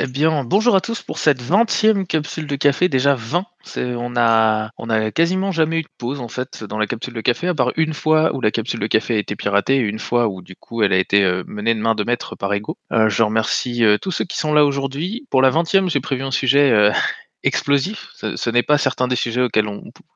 Eh bien, bonjour à tous pour cette 20e capsule de café, déjà 20. C'est on a quasiment jamais eu de pause, en fait, dans la capsule de café, à part une fois où la capsule de café a été piratée une fois où, du coup, elle a été, heu, menée de main de maître par Ego. Heu, je remercie, heu, tous ceux qui sont là aujourd'hui. Pour la 20e, j'ai prévu un sujet, explosif. Ce n'est pas certains des sujets auxquels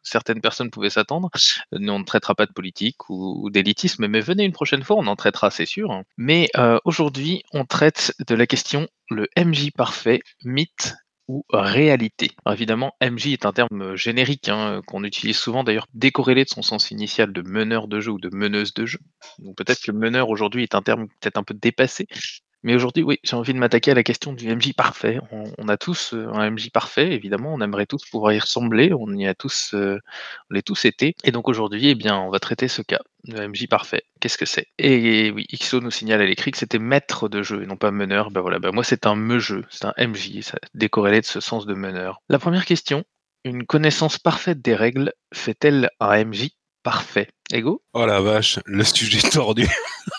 certaines personnes pouvaient s'attendre. Nous, on ne traitera pas de politique ou d'élitisme, mais venez une prochaine fois, on en traitera, c'est sûr. Mais, heu, aujourd'hui, on traite de la question: le MJ parfait, mythe ou réalité? Évidemment, MJ est un terme, heu, générique, hein, qu'on utilise souvent d'ailleurs décorrélé de son sens initial de meneur de jeu ou de meneuse de jeu. Donc peut-être que meneur aujourd'hui est un terme peut-être un peu dépassé. Mais aujourd'hui, oui, j'ai envie de m'attaquer à la question du MJ parfait. On a tous, heu, un MJ parfait évidemment, on aimerait tous pouvoir y ressembler, on y a tous, heu, on l'est tous été et donc aujourd'hui, eh bien, on va traiter ce cas, le MJ parfait. Qu'est-ce que c'est? Et oui, Ixo nous signale à l'écrit que c'était maître de jeu et non pas meneur. Bah, voilà, bah, moi c'est un me-jeu, c'est un MJ, ça décorrélé de ce sens de meneur. La première question, une connaissance parfaite des règles fait-elle un MJ parfait? Ego? Oh la vache, le sujet tordu.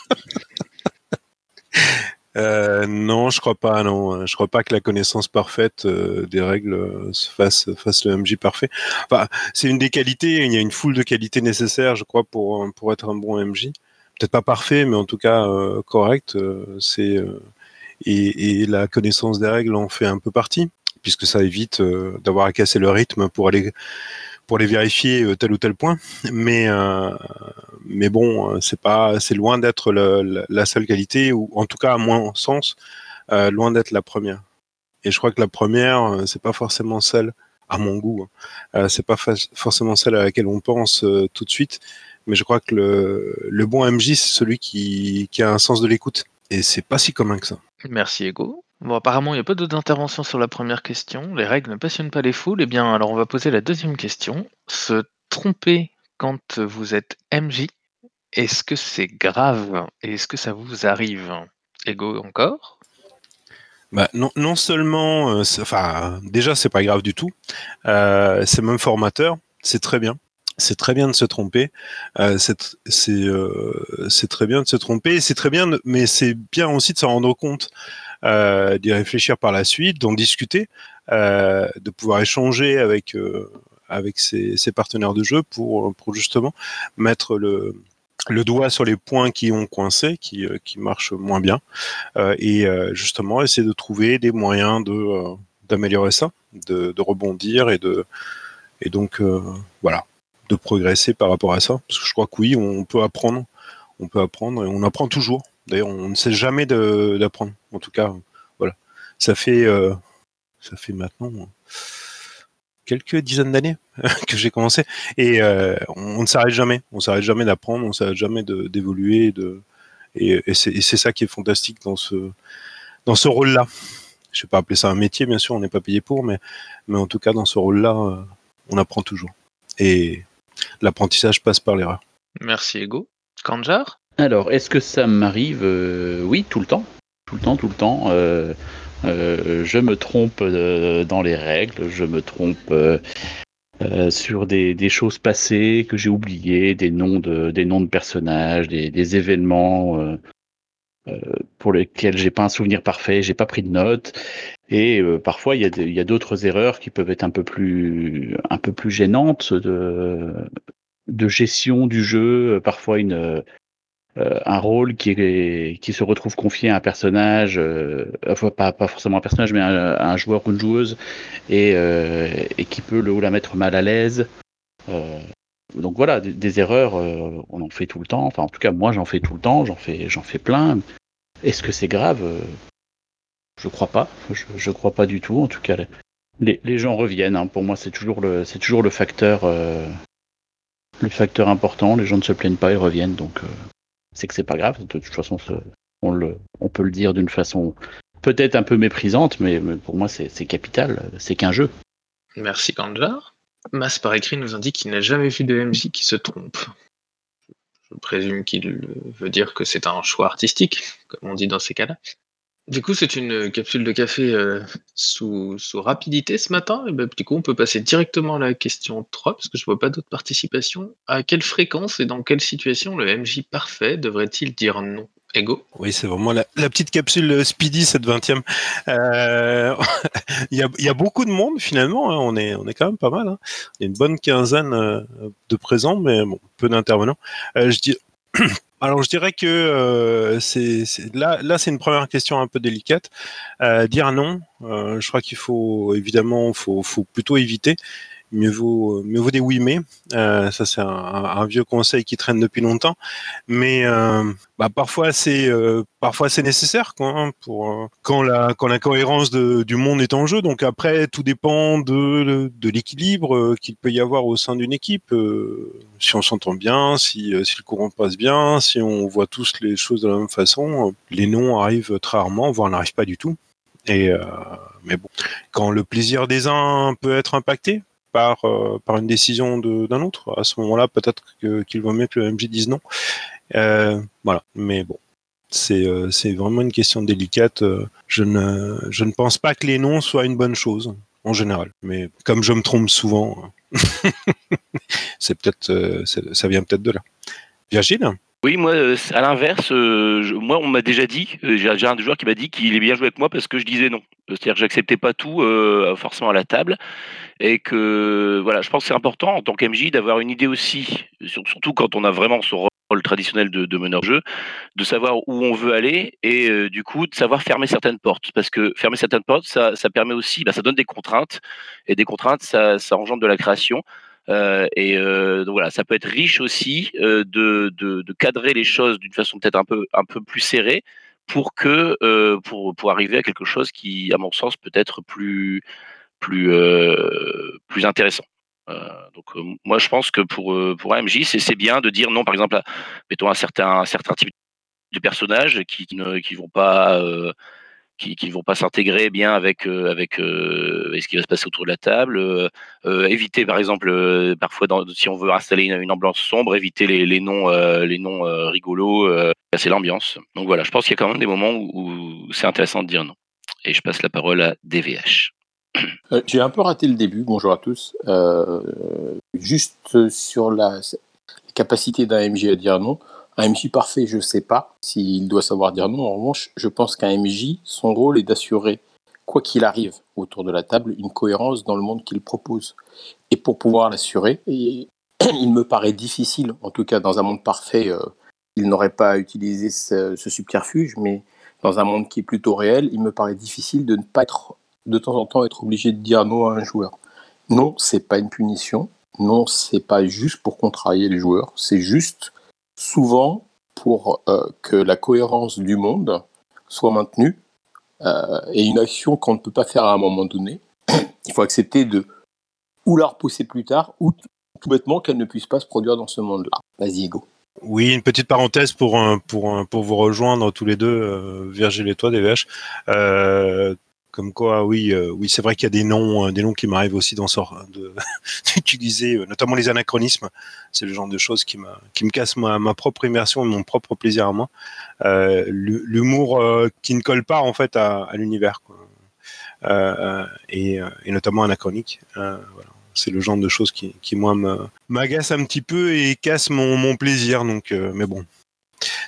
Euh, non, je crois pas. Non, je crois pas que la connaissance parfaite euh, des règles euh, se fasse fasse le MJ parfait. Enfin, c'est une des qualités. Il y a une foule de qualités nécessaires, je crois, pour pour être un bon MJ. Peut-être pas parfait, mais en tout cas correct. c'est et, et la connaissance des règles en fait un peu partie, puisque ça évite d'avoir à casser le rythme pour aller pour les vérifier euh, tel ou tel point. Mais euh, mais bon, euh, c'est pas, c'est loin d'être la seule qualité, ou en tout cas à mon sens, loin d'être la première. Et je crois que la première, c'est pas forcément celle, à mon goût, hein, c'est pas forcément celle à laquelle on pense tout de suite. Mais je crois que le, le bon MJ, c'est celui qui, qui a un sens de l'écoute. Et c'est pas si commun que ça. Merci Ego. Bon, apparemment, il n'y a pas d'autres interventions sur la première question. Les règles ne passionnent pas les foules. Eh bien, alors on va poser la deuxième question. Se tromper quand vous êtes MJ, est-ce que c'est grave et est-ce que ça vous arrive? Ego encore? Bah, non, seulement, euh, déjà, c'est pas grave du tout. Euh, c'est même formateur. C'est très bien. C'est très bien de se tromper. Euh, euh, c'est très bien de se tromper. C'est très bien, mais c'est bien aussi de s'en rendre compte, d'y réfléchir par la suite, d'en discuter, euh, de pouvoir échanger avec euh, avec ses, ses partenaires de jeu pour pour justement mettre le le doigt sur les points qui ont coincé, qui euh, qui marchent moins bien euh, et euh, justement essayer de trouver des moyens de euh, d'améliorer ça, de, de rebondir et de et donc euh, voilà, de progresser par rapport à ça. Parce que je crois que oui, on peut apprendre, on peut apprendre et on apprend toujours. D'ailleurs, on ne sait jamais d'apprendre. En tout cas, voilà, ça fait euh, maintenant quelques dizaines d'années que j'ai commencé et euh, on, ne s'arrête jamais. On s'arrête jamais d'apprendre, on s'arrête jamais d'évoluer, de, et, et c'est ça qui est fantastique dans ce rôle-là. Je vais pas appeler ça un métier, bien sûr, on n'est pas payé pour, mais, mais en tout cas, dans ce rôle-là, euh, on apprend toujours. Et l'apprentissage passe par l'erreur. Merci Ego. Kanjar? Alors, est-ce que ça m'arrive Euh, Oui, tout le temps. Tout le temps, tout le temps. Euh, euh, je me trompe dans les règles, je me trompe sur des, choses passées que j'ai oubliées, des noms de, personnages, des, événements pour lesquels j'ai pas un souvenir parfait, j'ai pas pris de notes. Et parfois, il y a d'autres erreurs qui peuvent être un peu plus, gênantes de gestion du jeu. Parfois, une, euh, un rôle qui, est, qui se retrouve confié à un personnage, euh, pas, pas forcément un personnage, mais un, un joueur ou une joueuse, et, euh, et qui peut le ou la mettre mal à l'aise. Euh, donc voilà, des, des erreurs, euh, on en fait tout le temps. Enfin, en tout cas, moi, j'en fais tout le temps, j'en fais, fais plein. Est-ce que c'est grave? Je crois pas. Je, je crois pas du tout. En tout cas, les, les gens reviennent. hein. Pour moi, c'est toujours le, toujours le facteur, le facteur important. Les gens ne se plaignent pas, ils reviennent. Donc, euh, c'est que c'est pas grave. De toute façon, on, peut le dire d'une façon peut-être un peu méprisante, mais, pour moi, c'est c'est capital. C'est qu'un jeu. Merci Kanjar. Mas par écrit nous indique qu'il n'a jamais vu de MJ qui se trompe. Je présume qu'il veut dire que c'est un choix artistique, comme on dit dans ces cas-là. Du coup, c'est une capsule de café euh, sous, rapidité ce matin. Et ben, du coup, on peut passer directement à la question 3, parce que je vois pas d'autres participations. À quelle fréquence et dans quelle situation le MJ parfait devrait-il dire non? Ego? Oui, c'est vraiment la, petite capsule Speedy, cette 20e. Euh, il, y a, beaucoup de monde finalement, hein. on, est, on est quand même pas mal. Hein. Il y a une bonne quinzaine euh, de présents, mais bon, peu d'intervenants. Euh, je dis. Alors je dirais que euh, c'est là, là c'est une première question un peu délicate. Euh, dire non, euh, je crois qu'il faut évidemment faut, faut plutôt éviter. Mieux vaut des oui mais. Euh, ça c'est un, vieux conseil qui traîne depuis longtemps. Mais euh, bah, parfois c'est euh, parfois c'est nécessaire hein, quand la quand la cohérence du monde est en jeu. Donc après tout dépend de l'équilibre qu'il peut y avoir au sein d'une équipe. Si on s'entend bien, si le courant passe bien, si on voit tous les choses de la même façon, les noms arrivent très rarement, voire n'arrivent pas du tout. Et mais bon, quand le plaisir des uns peut être impacté par euh, par une décision d'un autre, à ce moment-là peut-être qu'il vaut mieux que le MJ dise non. Euh, voilà, mais bon, c'est euh, c'est vraiment une question délicate. Je ne je ne pense pas que les noms soient une bonne chose en général, mais comme je me trompe souvent, c'est peut-être ça vient peut-être de là. Virgile? Oui, moi, euh, à l'inverse, euh, moi, on m'a déjà dit, euh, j'ai un joueur qui m'a dit qu'il est bien joué avec moi parce que je disais non. C'est-à-dire que j'acceptais pas tout forcément à la table et que voilà, je pense que c'est important en tant qu'MJ d'avoir une idée aussi, sur- surtout quand on a vraiment son rôle traditionnel de, de meneur de jeu, de savoir où on veut aller et du coup de savoir fermer certaines portes parce que fermer certaines portes, ça, permet aussi, bah, ça donne des contraintes et des contraintes, ça engendre de la création. Euh, et euh, donc voilà, ça peut être riche aussi euh, de, de, cadrer les choses d'une façon peut-être un peu, un peu plus serrée pour que pour, pour arriver à quelque chose qui, à mon sens, peut être plus plus plus intéressant. Donc moi, je pense que pour pour un MJ, c'est bien de dire non, par exemple, à, mettons un certain un certain type de personnages qui ne qui vont pas qui qui vont pas s'intégrer bien avec euh, euh, avec ce qui va se passer autour de la table. Euh, éviter par exemple parfois si on veut installer une, ambiance sombre, éviter les, les noms les noms rigolos, casser l'ambiance. Donc voilà, je pense qu'il y a quand même des moments où, c'est intéressant de dire non. Et je passe la parole à DVH. J'ai un peu raté le début, bonjour à tous. Juste sur la capacité d'un MJ à dire non. Un MJ parfait, je ne sais pas s'il doit savoir dire non. En revanche, je pense qu'un MJ, son rôle est d'assurer, quoi qu'il arrive autour de la table, une cohérence dans le monde qu'il propose. Et pour pouvoir l'assurer, il me paraît difficile, en tout cas dans un monde parfait, euh, il n'aurait pas utilisé ce, ce subterfuge, mais dans un monde qui est plutôt réel, il me paraît difficile de ne pas être de temps en temps être obligé de dire non à un joueur. Non, c'est pas une punition. Non, c'est pas juste pour contrarier les joueurs. C'est juste souvent pour euh, que la cohérence du monde soit maintenue euh, et une action qu'on ne peut pas faire à un moment donné. Il faut accepter de ou la repousser plus tard ou tout bêtement qu'elle ne puisse pas se produire dans ce monde-là. Vas-y, Ego. Oui, une petite parenthèse pour vous rejoindre tous les deux, euh, Virgile et toi, DVH. Comme quoi, oui, euh, oui, c'est vrai qu'il y a des noms, euh, des noms qui m'arrivent aussi d'en sort, d'utiliser, euh, notamment les anachronismes. C'est le genre de choses qui qui me casse ma, propre immersion et mon propre plaisir à moi. L'hu- L'humour qui ne colle pas en fait à, l'univers, et, notamment anachronique. Voilà. C'est le genre de choses qui, qui moi m'agace un petit peu et casse mon, plaisir. Donc, mais bon,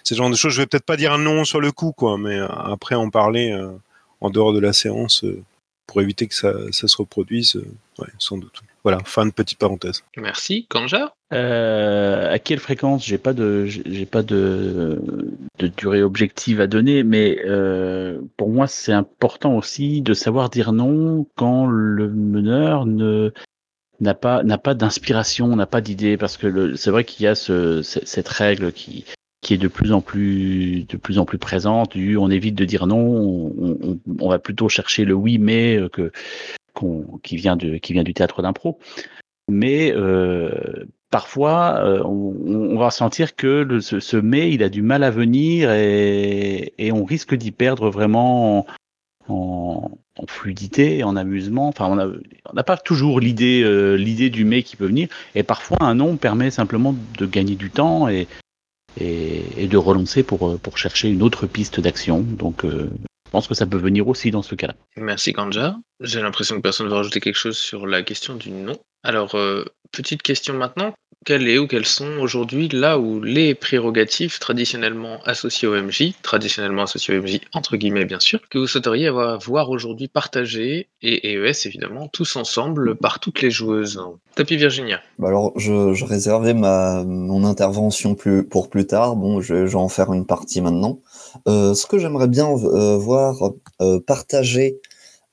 c'est le genre de choses. Je vais peut-être pas dire un non sur le coup, quoi, mais après en parler en dehors de la séance euh, pour éviter que ça, ça se reproduise. euh, ouais, sans doute. Voilà, fin de petite parenthèse. Merci. Kanja? Euh, à quelle fréquence? J'ai pas de, j'ai pas de, de durée objective à donner, mais euh, pour moi c'est important aussi de savoir dire non quand le meneur ne n'a pas n'a pas d'inspiration, n'a pas d'idée, parce que le- c'est vrai qu'il y a ce, ce- cette règle qui qui est de plus en plus de plus en plus présente. On évite de dire non, on, on, on va plutôt chercher le oui mais euh, que qui vient de qui vient du théâtre d'impro. Mais euh, parfois, euh, on, on va sentir que le, ce, ce mais, il a du mal à venir et, et on risque d'y perdre vraiment en, en, fluidité, en amusement. Enfin, on n'a on n'a pas toujours l'idée euh, l'idée du mais qui peut venir. Et parfois, un non permet simplement de gagner du temps et, et, de relancer pour, euh, pour chercher une autre piste d'action. Donc, euh, pense que ça peut venir aussi dans ce cas-là. Merci Kanja. J'ai l'impression que personne ne va rajouter quelque chose sur la question du nom. Alors, euh, petite question maintenant. Quelles sont aujourd'hui là où les prérogatives traditionnellement associées au MJ, traditionnellement associées au MJ entre guillemets bien sûr, que vous souhaiteriez avoir, voir aujourd'hui partagées et ES évidemment tous ensemble par toutes les joueuses Tapis Virginia. Bah alors, je, réservais mon intervention pour plus tard. Bon, je, vais en faire une partie maintenant. Euh, ce que j'aimerais bien euh, voir euh, partager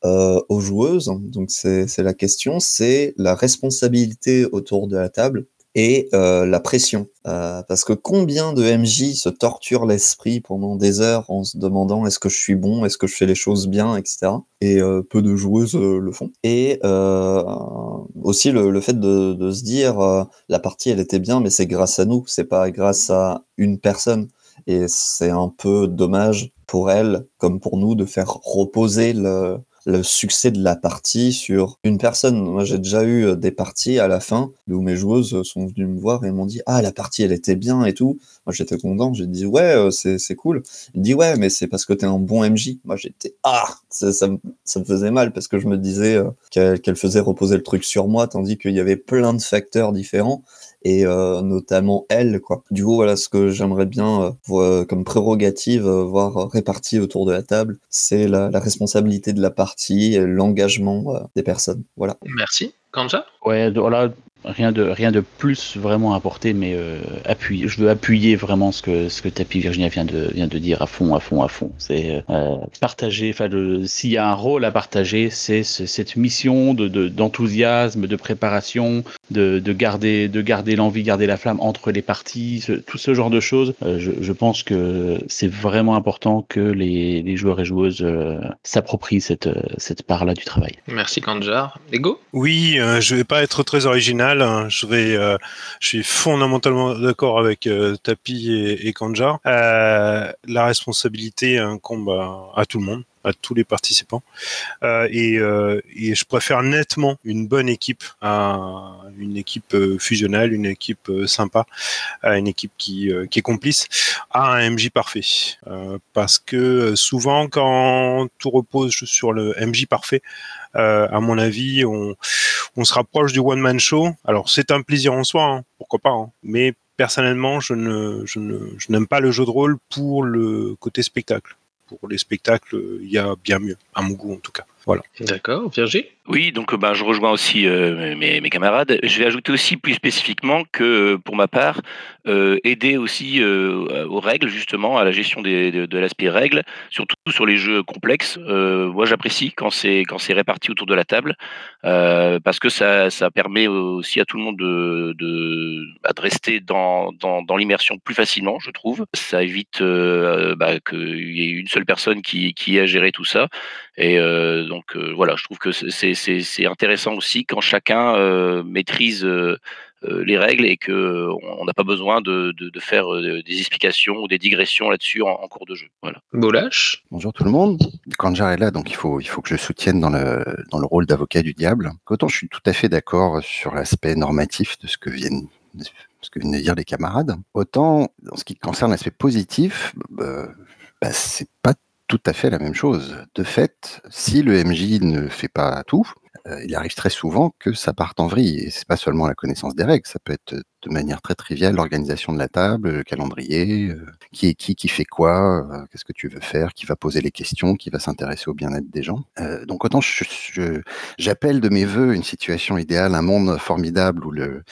euh, aux joueuses, donc c'est la question, c'est la responsabilité autour de la table et euh, la pression. Euh, parce que combien de MJ se torturent l'esprit pendant des heures en se demandant est-ce que je suis bon, est-ce que je fais les choses bien, etc. Et euh, peu de joueuses le font. Et aussi le, fait de, se dire la partie elle était bien, mais c'est grâce à nous, c'est pas grâce à une personne. Et c'est un peu dommage pour elle, comme pour nous, de faire reposer le, le succès de la partie sur une personne. Moi, j'ai déjà eu euh, des parties à la fin où mes joueuses sont venues me voir et m'ont dit Ah, la partie, elle était bien et tout. Moi, j'étais content. J'ai dit Ouais, euh, c'est cool. Il dit Ouais, mais c'est parce que t'es un bon MJ. Moi, j'étais Ah ça, ça, me, faisait mal parce que je me disais euh, qu'elle faisait reposer le truc sur moi, tandis qu'il y avait plein de facteurs différents et euh, notamment elle quoi. Du coup voilà ce que j'aimerais bien euh, voir, comme prérogative euh, voir réparti autour de la table, c'est la, la responsabilité de la partie, l'engagement euh, des personnes. Voilà. Merci. Kanja Ouais, voilà, rien de rien de plus vraiment apporté, mais euh, appuyer. Je veux appuyer vraiment ce que ce que Tapi Virginia vient de vient de dire à fond, à fond, à fond. C'est euh, partager. Enfin, s'il y a un rôle à partager, c'est ce- cette mission de de- d'enthousiasme, de, préparation, de, de garder de garder l'envie, garder la flamme entre les parties, ce- tout ce genre de choses. Euh, je, je pense que c'est vraiment important que les, les joueurs et joueuses euh, s'approprient cette cette part-là du travail. Merci Kanja. Ego? Oui, euh, je vais pas être très original. Hein. Euh, je suis fondamentalement d'accord avec euh, Tapi et, Kanja. Euh, la responsabilité incombe à tout le monde, à tous les participants. Euh, et, euh, et je préfère nettement une bonne équipe à une équipe euh, fusionnelle, une équipe sympa, à une équipe qui, est complice, à un MJ parfait. Parce que souvent, quand tout repose sur le MJ parfait, à mon avis, on, se rapproche du one man show. Alors c'est un plaisir en soi, hein, pourquoi pas. hein. Mais personnellement, je ne, je ne, je n'aime pas le jeu de rôle pour le côté spectacle. Pour les spectacles, il y a bien mieux, à mon goût en tout cas. Voilà. D'accord. Virgile Oui, donc ben, je rejoins aussi euh, mes, mes camarades. Je vais ajouter aussi plus spécifiquement que euh, pour ma part, euh, aider aussi euh, aux règles, justement, à la gestion des, de, de l'aspect règles, surtout sur les jeux complexes. Euh, moi, j'apprécie quand c'est quand c'est réparti autour de la table, euh, parce que ça, ça permet aussi à tout le monde de, de, bah, de rester dans, dans, dans l'immersion plus facilement, je trouve. Ça évite euh, bah, qu'il y ait une seule personne qui, qui ait à gérer tout ça. Et euh, donc euh, voilà, je trouve que c'est c'est- c'est intéressant aussi quand chacun euh, maîtrise euh, les règles et que on n'a pas besoin de, de, de faire des explications ou des digressions là-dessus en, en cours de jeu. Voilà. Bolache Bonjour tout le monde. Kanjar est là, donc il faut, il faut que je soutienne dans le, dans le rôle d'avocat du diable. Autant je suis tout à fait d'accord sur l'aspect normatif de ce que viennent, de ce que viennent de dire les camarades, autant en ce qui concerne l'aspect positif, euh, bah, c'est pas tout à fait la même chose. De fait, si le MJ ne fait pas tout, euh, il arrive très souvent que ça parte en vrille. Et c'est pas seulement la connaissance des règles, ça peut être de manière très triviale l'organisation de la table, le calendrier, euh, qui est qui, qui fait quoi, euh, qu'est-ce que tu veux faire, qui va poser les questions, qui va s'intéresser au bien-être des gens. Donc autant j'appelle de mes voeux une situation idéale, un monde formidable où le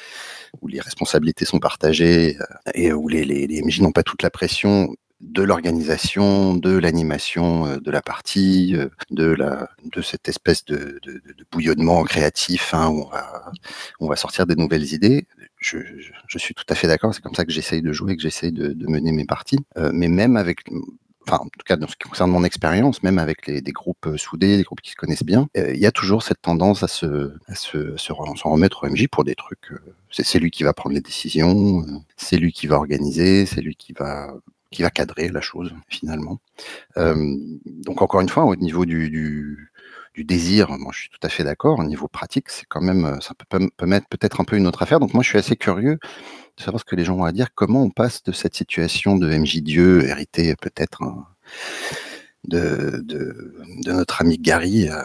où les responsabilités sont partagées et où les, les MJ n'ont pas toute la pression de l'organisation, de l'animation euh, de la partie, euh, de la de cette espèce de, de, de- bouillonnement créatif hein, où on va on va sortir des nouvelles idées. Je, je, suis tout à fait d'accord. C'est comme ça que j'essaye de jouer, que j'essaye de, de mener mes parties. Euh, mais même avec Enfin, en tout cas, dans ce qui concerne mon expérience, même avec les, des groupes euh, soudés, des groupes qui se connaissent bien, il y a toujours cette tendance à se, à se, à se s'en remettre au MJ pour des trucs. c'est c'est lui qui va prendre les décisions, c'est lui qui va organiser, c'est lui qui va qui va cadrer la chose finalement. Euh, donc encore une fois, au niveau du, désir, moi je suis tout à fait d'accord. Au niveau pratique, c'est quand même, euh, ça peut, peut mettre peut-être un peu une autre affaire. Donc moi je suis assez curieux de savoir ce que les gens ont à dire. Comment on passe de cette situation de MJ Dieu hérité peut-être hein, de notre ami Gary euh,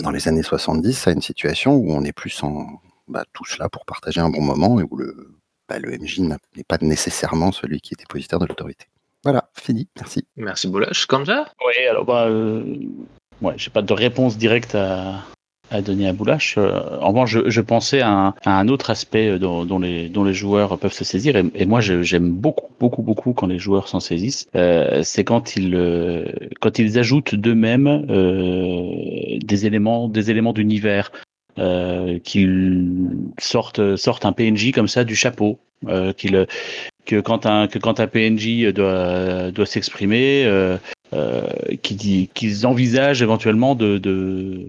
dans les années 70 à une situation où on est plus en bah, tous là pour partager un bon moment et où le, bah, le MJ n'est pas nécessairement celui qui est dépositaire de l'autorité. Voilà, fini, merci. Merci Boulash. Kanja Oui, alors bah, euh, ouais, j'ai pas de réponse directe à, à donner à Boulash. Euh, en revanche, je, je pensais à un, à un autre aspect euh, dont, dont les, dont les joueurs peuvent se saisir, et, et moi j'aime beaucoup, beaucoup, beaucoup quand les joueurs s'en saisissent. Euh, c'est quand ils, euh, quand ils ajoutent d'eux-mêmes euh, des éléments, des éléments d'univers. Euh, qu'ils sortent, sortent un PNJ comme ça du chapeau, euh, qu'ils que quand un que quand un PNJ doit doit s'exprimer, euh, euh, qu'ils qu'ils envisagent éventuellement de, de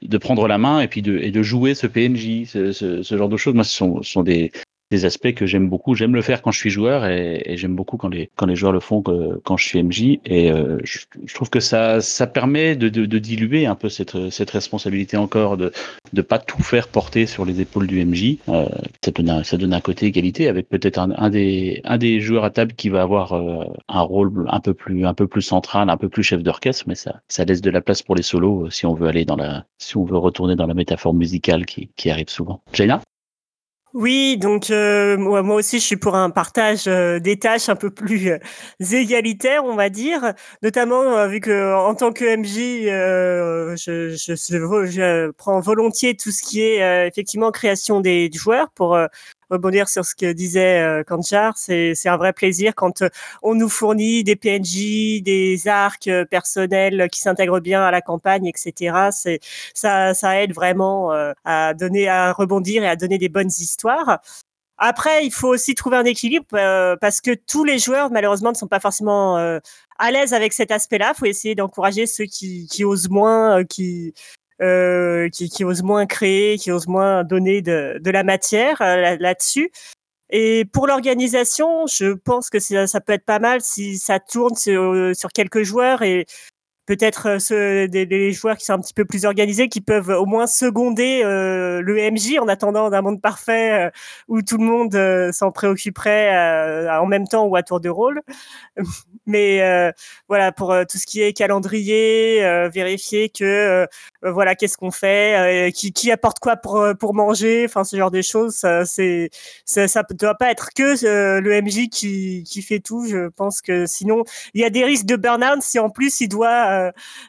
de prendre la main et puis de et de jouer ce PNJ, ce, ce, ce genre de choses. Moi, ce sont, ce sont des des aspects que j'aime beaucoup. J'aime le faire quand je suis joueur et, et j'aime beaucoup quand les quand les joueurs le font que, quand je suis MJ. Et euh, je, je trouve que ça ça permet de, de, de diluer un peu cette cette responsabilité encore de de pas tout faire porter sur les épaules du MJ. Euh, ça donne un, ça donne un côté égalité avec peut-être un, un des un des joueurs à table qui va avoir euh, un rôle un peu plus un peu plus central, un peu plus chef d'orchestre, mais ça ça laisse de la place pour les solos euh, si on veut aller dans la si on veut retourner dans la métaphore musicale qui qui arrive souvent. Jaina? Oui, donc euh, moi, aussi je suis pour un partage euh, des tâches un peu plus euh, égalitaire, on va dire, notamment euh, vu que en tant que MJ, euh, je, je, je- prends volontiers tout ce qui est euh, effectivement création des joueurs pour rebondir sur ce que disait euh, Kanjar, c'est un vrai plaisir quand euh, on nous fournit des PNJ, des arcs euh, personnels qui s'intègrent bien à la campagne, etc. C'est ça, ça aide vraiment à donner, à rebondir et à donner des bonnes histoires. Après, il faut aussi trouver un équilibre euh, parce que tous les joueurs, malheureusement, ne sont pas forcément euh, à l'aise avec cet aspect-là. Il faut essayer d'encourager ceux qui, qui osent moins, euh, qui, euh, qui, qui osent moins créer, qui osent moins donner de, de la matière euh, là- là-dessus. Et pour l'organisation, je pense que ça, ça peut être pas mal si ça tourne sur, sur quelques joueurs et peut-être euh, ceux des, joueurs qui sont un petit peu plus organisés, qui peuvent au moins seconder euh, le MJ en attendant d'un monde parfait euh, où tout le monde s'en préoccuperait en même temps ou à tour de rôle. Mais voilà, pour tout ce qui est calendrier, vérifier que voilà, qu'est-ce qu'on fait, qui, apporte quoi pour pour manger, enfin ce genre de choses, ça, ça doit pas être que le MJ qui qui fait tout. Je pense que sinon il y a des risques de burn-out si en plus il doit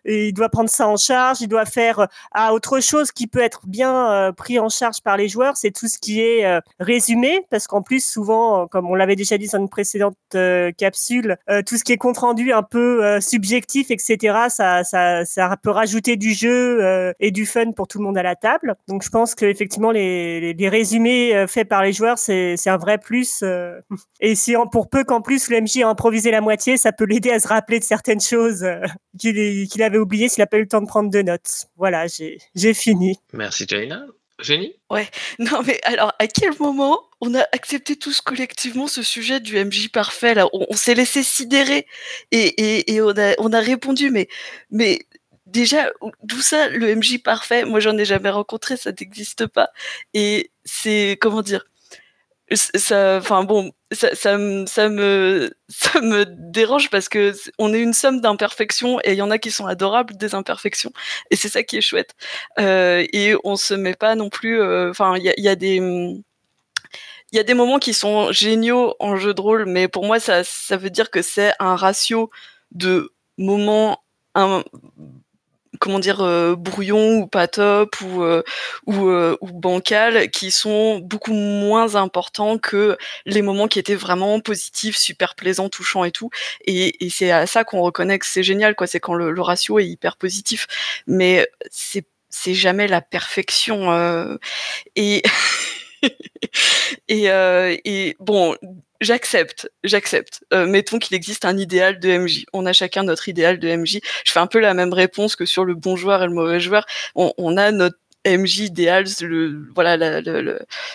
il doit prendre ça en charge, il doit faire euh, ah, autre chose qui peut être bien euh, pris en charge par les joueurs, c'est tout ce qui est euh, résumé, parce qu'en plus souvent, euh, comme on l'avait déjà dit dans une précédente euh, capsule, euh, tout ce qui est compte rendu un peu euh, subjectif, etc., ça, ça, ça peut rajouter du jeu euh, et du fun pour tout le monde à la table. Donc je pense que effectivement les, résumés euh, faits par les joueurs, c'est un vrai plus. euh. Et si pour peu qu'en plus le MJ a improvisé la moitié, ça peut l'aider à se rappeler de certaines choses euh, qu'il avait oubliées s'il n'a pas eu le temps de prendre de notes. Voilà, j'ai j'ai fini. Merci Jaina. Génie Non, mais alors, à quel moment on a accepté tous collectivement ce sujet du MJ parfait là? On, on s'est laissé sidérer et, et, et on, a, on a répondu, mais, mais déjà, d'où ça, le MJ parfait? Moi, j'en ai jamais rencontré, ça n'existe pas. Et c'est, comment dire ça, enfin bon, ça, me, dérange parce que on est une somme d'imperfections et il y en a qui sont adorables des imperfections et c'est ça qui est chouette. Euh, et on se met pas non plus, euh, enfin il y a, des, il y a des moments qui sont géniaux en jeu de rôle, mais pour moi ça, veut dire que c'est un ratio de moments comment dire euh, brouillon ou pas top ou euh, euh, ou bancal qui sont beaucoup moins importants que les moments qui étaient vraiment positifs super plaisants touchants et tout. Et, c'est à ça qu'on reconnaît que c'est génial quoi. C'est quand le, ratio est hyper positif. Mais c'est jamais la perfection et bon j'accepte, j'accepte. Euh, mettons qu'il existe un idéal de MJ. On a chacun notre idéal de MJ. Je fais un peu la même réponse que sur le bon joueur et le mauvais joueur. On, a notre MJ idéal, le voilà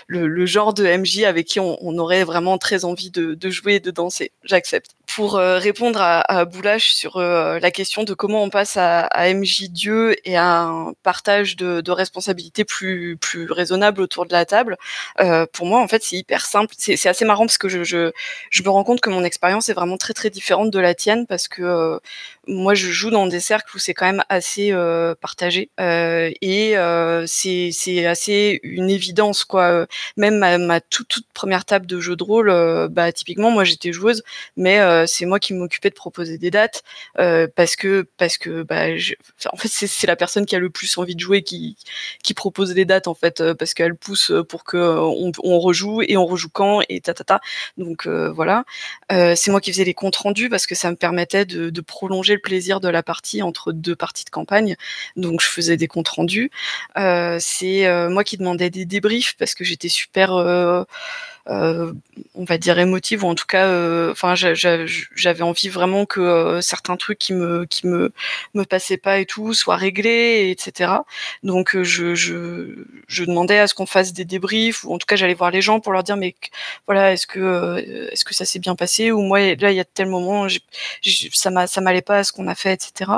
le, genre de MJ avec qui on, on aurait vraiment très envie de, de jouer et de danser. J'accepte. Pour euh, répondre à, Boulash sur euh, la question de comment on passe à, MJ Dieu et à un partage de, de responsabilités plus plus raisonnable autour de la table, euh, pour moi en fait c'est hyper simple. C'est assez marrant parce que je, me rends compte que mon expérience est vraiment très très différente de la tienne parce que moi je joue dans des cercles où c'est quand même assez partagé et c'est assez une évidence quoi. Même ma, ma toute, toute première table de jeu de rôle, bah typiquement moi j'étais joueuse, mais c'est moi qui m'occupais de proposer des dates euh, parce que parce que bah, c'est la personne qui a le plus envie de jouer qui propose des dates en fait euh, parce qu'elle pousse pour que on, rejoue et on rejoue quand et ta ta donc euh, voilà. C'est moi qui faisais les comptes rendus parce que ça me permettait de, prolonger le plaisir de la partie entre deux parties de campagne. Donc je faisais des comptes rendus. C'est moi qui demandais des débriefs parce que j'étais super euh, on va dire émotive ou en tout cas euh, enfin j'avais envie vraiment que euh, certains trucs qui me qui me me passaient pas et tout soient réglés etc donc je, je, je demandais à ce qu'on fasse des débriefs ou en tout cas j'allais voir les gens pour leur dire mais voilà est-ce que est-ce que ça s'est bien passé ou moi là il y a tel moment ça m'a ça m'allait pas à ce qu'on a fait etc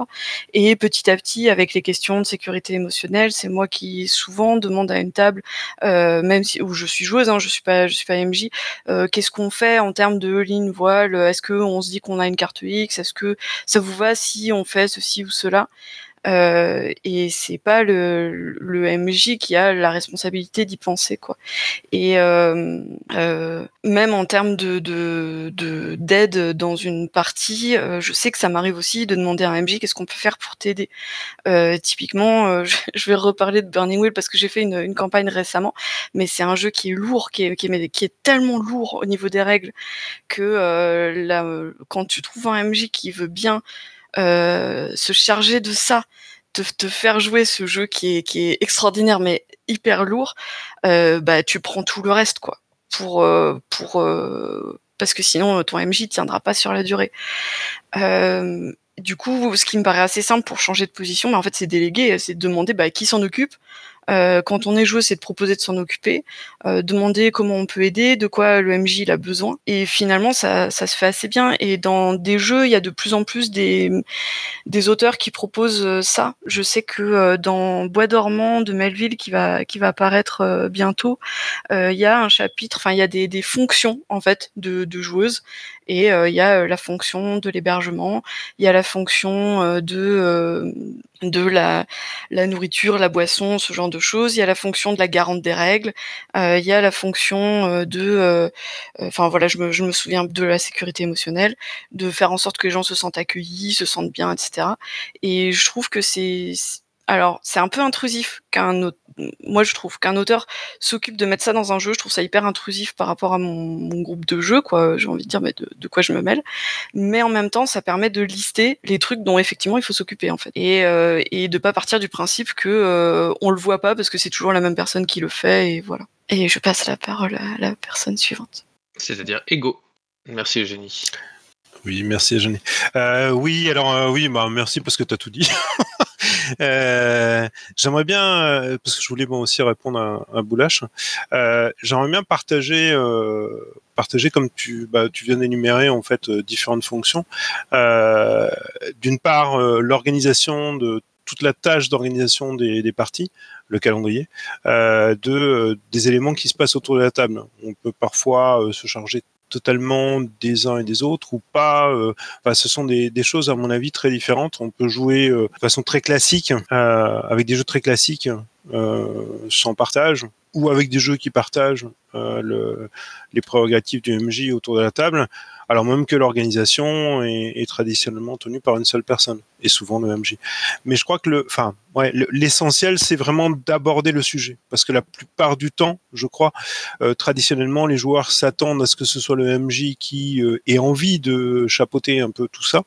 et petit à petit avec les questions de sécurité émotionnelle c'est moi qui souvent demande à une table même si où je suis joueuse hein, je suis pas je suis pas Euh, qu'est-ce qu'on fait en termes de ligne voile? Est-ce qu'on se dit qu'on a une carte X? Est-ce que ça vous va si on fait ceci ou cela? Euh, et c'est pas le, le MJ qui a la responsabilité d'y penser quoi. Et euh, euh, même en termes de d'aide de, dans une partie, euh, je sais que ça m'arrive aussi de demander à un MJ qu'est-ce qu'on peut faire pour t'aider. Euh, typiquement, je, je, vais reparler de Burning Wheel parce que j'ai fait une, une, campagne récemment, mais c'est un jeu qui est lourd, qui est, qui est, tellement lourd au niveau des règles que là, quand tu trouves un MJ qui veut bien euh, se charger de ça, de te faire jouer ce jeu qui est, qui est extraordinaire mais hyper lourd, euh, bah tu prends tout le reste quoi. Pour euh, pour parce que sinon ton MJ tiendra pas sur la durée. du coup, ce qui me paraît assez simple pour changer de position, mais en fait, c'est déléguer, c'est demander bah, qui s'en occupe, euh, quand on est joueur, c'est de proposer de s'en occuper, euh, demander comment on peut aider, de quoi le MJ a besoin. Et finalement, ça, se fait assez bien. Et dans des jeux, il y a de plus en plus des, auteurs qui proposent euh, ça. Je sais que dans Bois dormant de Melville, qui va, qui va apparaître bientôt, il y a un chapitre, enfin, il y a des, fonctions, en fait, de joueuses. Et il y a la fonction de l'hébergement, il y a la fonction de de la, nourriture, la boisson, ce genre de choses. Il y a la fonction de la garante des règles. Euh, il y a la fonction euh, de, euh, enfin voilà, je me, je me souviens de la sécurité émotionnelle, de faire en sorte que les gens se sentent accueillis, se sentent bien, etc. Et je trouve que c'est alors, c'est un peu intrusif qu'un auteur, moi je trouve qu'un auteur s'occupe de mettre ça dans un jeu, je trouve ça hyper intrusif par rapport à mon, groupe de jeu, quoi. J'ai envie de dire, mais de, quoi je me mêle. Mais en même temps, ça permet de lister les trucs dont effectivement il faut s'occuper en fait, et euh, et de pas partir du principe que euh, on le voit pas parce que c'est toujours la même personne qui le fait, et voilà. Et je passe la parole à la personne suivante. C'est-à-dire Ego. Merci Eugénie. Oui, merci Eugénie. Euh, oui, alors oui, bah merci parce que tu as tout dit. Euh, j'aimerais bien, euh, parce que je voulais moi aussi répondre à, à Boulash, euh, j'aimerais bien partager, partager comme tu, bah, tu viens d'énumérer en fait différentes fonctions. D'une part, l'organisation de toute la tâche d'organisation des, des, parties, le calendrier, de des éléments qui se passent autour de la table. On peut parfois se charger totalement des uns et des autres ou pas. Euh, ce sont des, choses à mon avis très différentes. On peut jouer euh, de façon très classique euh, avec des jeux très classiques sans partage ou avec des jeux qui partagent le, les prérogatives du MJ autour de la table alors même que l'organisation est, traditionnellement tenue par une seule personne, et souvent le MJ. Mais je crois que le, enfin, ouais, l'essentiel, c'est vraiment d'aborder le sujet, parce que la plupart du temps, je crois, euh, traditionnellement, les joueurs s'attendent à ce que ce soit le MJ qui euh, ait envie de chapeauter un peu tout ça,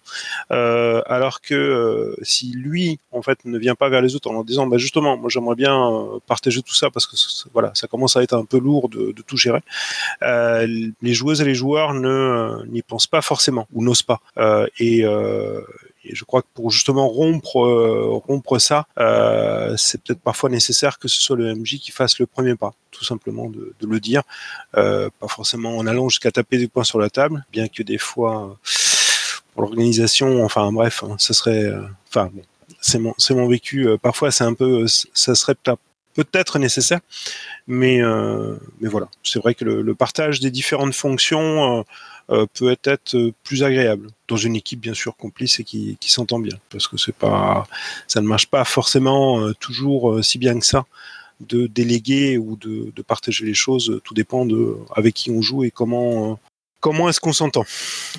euh, alors que si lui, en fait, ne vient pas vers les autres en leur disant, bah justement, moi j'aimerais bien partager tout ça, parce que voilà, ça commence à être un peu lourd de, de tout gérer. les joueuses et les joueurs n'y pensent pas forcément ou n'osent pas. Et, et, je crois que pour justement rompre, euh, rompre ça, euh, c'est peut-être parfois nécessaire que ce soit le MJ qui fasse le premier pas, tout simplement de, le dire, pas forcément en allant jusqu'à taper des points sur la table, bien que des fois pour l'organisation. Enfin bref, hein, serait, euh, enfin bon, c'est mon, c'est mon vécu. euh, parfois, c'est un peu, ça serait peut- peut-être nécessaire, mais euh, mais voilà, c'est vrai que le, partage des différentes fonctions euh, euh, peut être euh, plus agréable dans une équipe bien sûr complice et qui, s'entend bien, parce que c'est pas, ça ne marche pas forcément euh, toujours euh, si bien que ça de déléguer ou de, partager les choses. Tout dépend de avec qui on joue et comment euh, comment est-ce qu'on s'entend.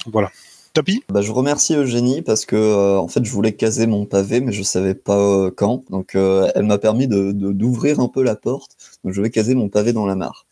Voilà. Tapi? Bah, je remercie Eugénie parce que euh, en fait je voulais caser mon pavé mais je savais pas euh, quand donc euh, elle m'a permis de- d'ouvrir un peu la porte donc je vais caser mon pavé dans la mare.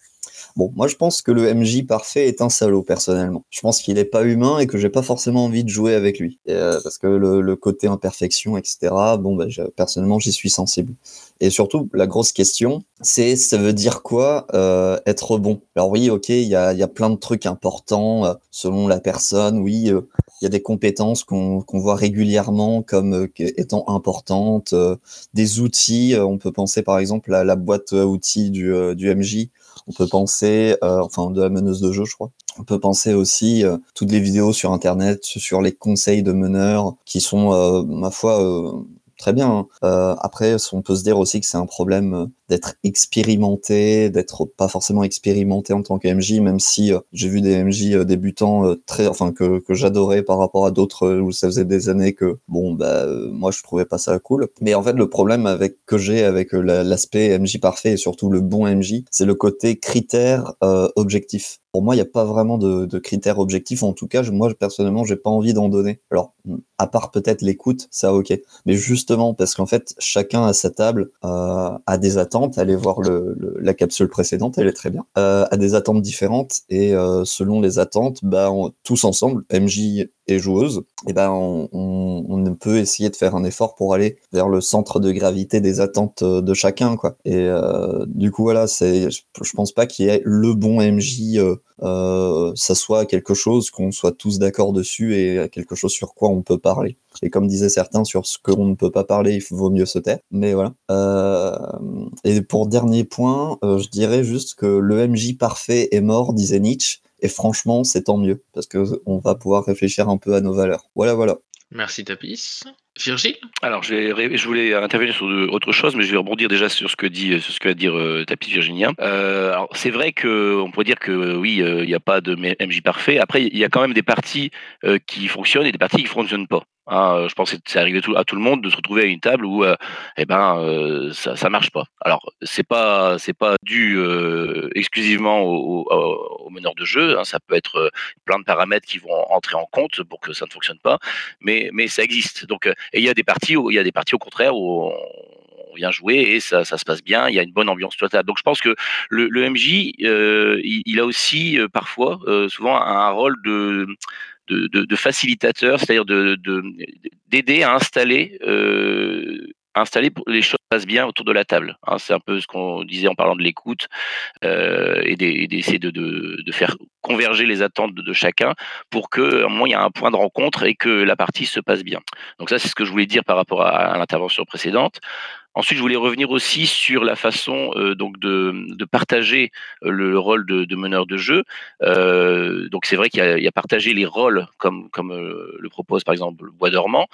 Bon moi je pense que le MJ parfait est un salaud personnellement. Je pense qu'il est pas humain et que j'ai pas forcément envie de jouer avec lui euh, parce que le, côté imperfection etc. Bon je- personnellement j'y suis sensible. Et surtout la grosse question c'est ça veut dire quoi euh, être bon? Alors oui ok il y a y a plein de trucs importants euh, selon la personne oui. il y a des compétences qu'on qu'on voit régulièrement comme étant importantes, des outils. on peut penser par exemple à la boîte à outils du, du MJ. On peut penser, euh, enfin de la meneuse de jeu, je crois. On peut penser aussi euh, toutes les vidéos sur Internet sur les conseils de meneurs qui sont, euh, ma foi, euh, très bien. hein. Euh, après, on peut se dire aussi que c'est un problème euh, d'être expérimenté, d'être pas forcément expérimenté en tant que MJ, même si euh, j'ai vu des MJ euh, débutants euh, très, enfin que, que j'adorais par rapport à d'autres où ça faisait des années que bon bah moi je trouvais pas ça cool. Mais en fait le problème avec que j'ai avec la- l'aspect MJ parfait et surtout le bon MJ, c'est le côté critère objectif. Pour moi, il n'y a pas vraiment de, de critères objectifs. En tout cas, moi, personnellement, j'ai pas envie d'en donner. Alors, à part peut-être l'écoute, ça, ok. Mais justement, parce qu'en fait, chacun à sa table a des attentes. Allez voir le, la capsule précédente, elle est très bien. Euh, a des attentes différentes et euh, selon les attentes, bah, tous ensemble, MJ et joueuse, et ben on, peut essayer de faire un effort pour aller vers le centre de gravité des attentes euh, de chacun, quoi. Et euh, du coup, voilà, je, je pense pas qu'il y ait le bon MJ. Euh, ça soit quelque chose qu'on soit tous d'accord dessus et quelque chose sur quoi on peut parler. Et comme disaient certains, sur ce qu'on ne peut pas parler, il vaut mieux se taire. Mais voilà. Et pour dernier point, je dirais juste que le MJ parfait est mort, disait Nietzsche. Et franchement, c'est tant mieux, parce que on va pouvoir réfléchir un peu à nos valeurs. Voilà, voilà. Merci Tapis. Virgile? Alors, je, vais ré- je voulais intervenir sur autre chose, mais je vais rebondir déjà sur ce que dit, sur ce que va dire euh, Tapis Virginien. Euh, alors, c'est vrai que on pourrait dire que euh, oui, euh, il n'y a pas de MJ parfait. Après, il y a quand même des parties euh, qui fonctionnent et des parties qui fonctionnent pas. Euh, je pense que c'est arrivé à tout le monde de se retrouver à une table où, euh, eh ben, euh, ça, ça marche pas. Alors, c'est pas, pas dû euh, exclusivement au, au, meneur de jeu. hein, ça peut être plein de paramètres qui vont entrer en compte pour que ça ne fonctionne pas, mais, mais ça existe. Donc, et il y a des parties où il y a des parties au contraire où on, vient jouer et ça, se passe bien, il y a une bonne ambiance totale. Donc je pense que le, MJ, il, a aussi parfois, souvent, un rôle de, de, facilitateur, c'est-à-dire de, de- d'aider à installer, euh, installer pour les choses passent bien autour de la table. hein. c'est un peu ce qu'on disait en parlant de l'écoute euh, et d'e- et d'essayer de, faire converger les attentes de, chacun pour que, à un moment, il y a un point de rencontre et que la partie se passe bien. Donc ça, c'est ce que je voulais dire par rapport à l'intervention précédente. Ensuite, je voulais revenir aussi sur la façon euh, donc de, de partager euh, le, le rôle de, meneur de jeu. Euh, donc c'est vrai qu'il y, a- partagé les rôles comme comme le propose par exemple le Bois dormant,